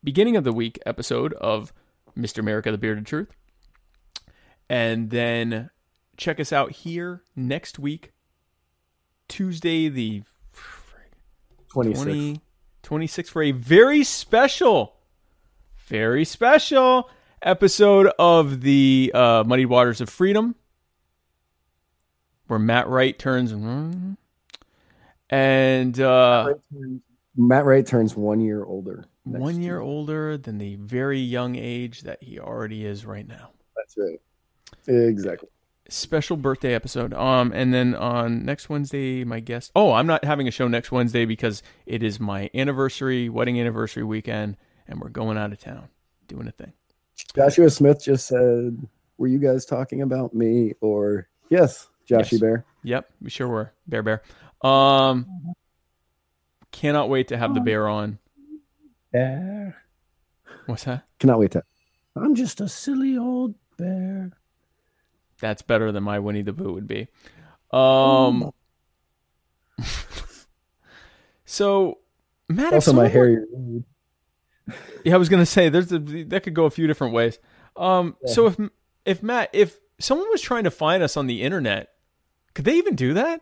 beginning of the week episode of Mr. America: The Bearded Truth, and then check us out here next week, Tuesday the 26 20, 26 for a very special, very special episode of the uh, Muddy Waters of Freedom, where Matt Wright turns and uh, matt wright turns one year older one year year. older than the very young age that he already is right now. that's right exactly special birthday episode. Um, and then on next Wednesday, my guest. Oh, I'm not having a show next Wednesday because it is my anniversary, wedding anniversary weekend, and we're going out of town doing a thing. Joshua Smith just said, "Were you guys talking about me?" Or yes, Joshy Yes. Bear. Yep, we sure were. Bear Bear. Um, cannot wait to have the bear on. Bear. What's that? Cannot wait to. I'm just a silly old bear. That's better than my Winnie the Pooh would be. Um. [laughs] so, Matt, if Also, my someone were- hairy. Reed. [laughs] Yeah, I was gonna say there's a, that could go a few different ways. Um, Yeah. so if if Matt, if someone was trying to find us on the internet, could they even do that?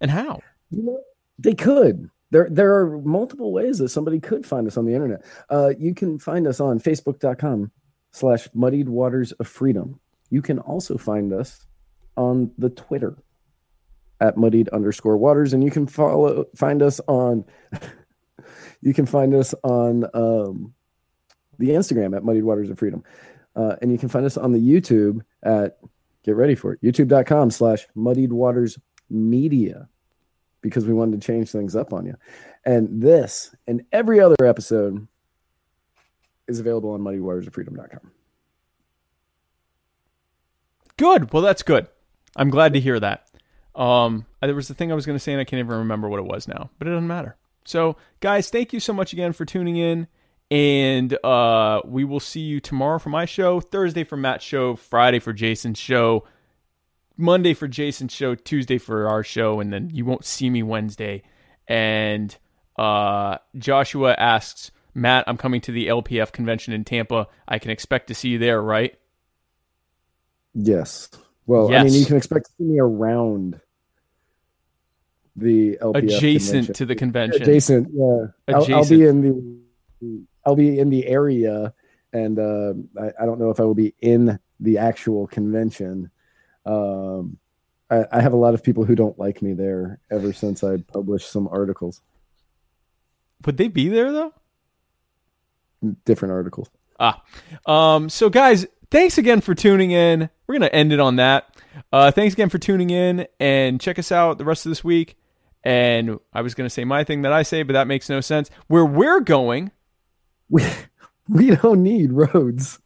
And how? You know, they could. There, there are multiple ways that somebody could find us on the internet. Uh, you can find us on facebook.com slash muddied waters of freedom. You can also find us on the Twitter at muddied underscore waters, and you can follow find us on [laughs] you can find us on um, the Instagram at muddied waters of freedom. Uh, and you can find us on the YouTube at get ready for it, youtube.com slash muddied waters media because we wanted to change things up on you. And this and every other episode is available on muddywatersofreedom.com. Good. Well, that's good. I'm glad to hear that. Um, there was the thing I was going to say, and I can't even remember what it was now, but it doesn't matter. So, guys, thank you so much again for tuning in, and uh, we will see you tomorrow for my show, Thursday for Matt's show, Friday for Jason's show, Monday for Jason's show, Tuesday for our show, and then you won't see me Wednesday. And uh, Joshua asks Matt, "I'm coming to the LPF convention in Tampa. I can expect to see you there, right?" Yes. Well, I mean, you can expect to see me around the LPF Adjacent convention. to the convention. Adjacent, yeah. I'll, I'll be in the I'll be in the area, and uh, I, I don't know if I will be in the actual convention. Um, I, I have a lot of people who don't like me there ever since I published some articles, Would they be there though? different articles. Ah, um, so guys, thanks again for tuning in. We're gonna end it on that. Uh, thanks again for tuning in and check us out the rest of this week. And I was gonna say my thing that I say, but that makes no sense. Where we're going, We [laughs] we don't need roads.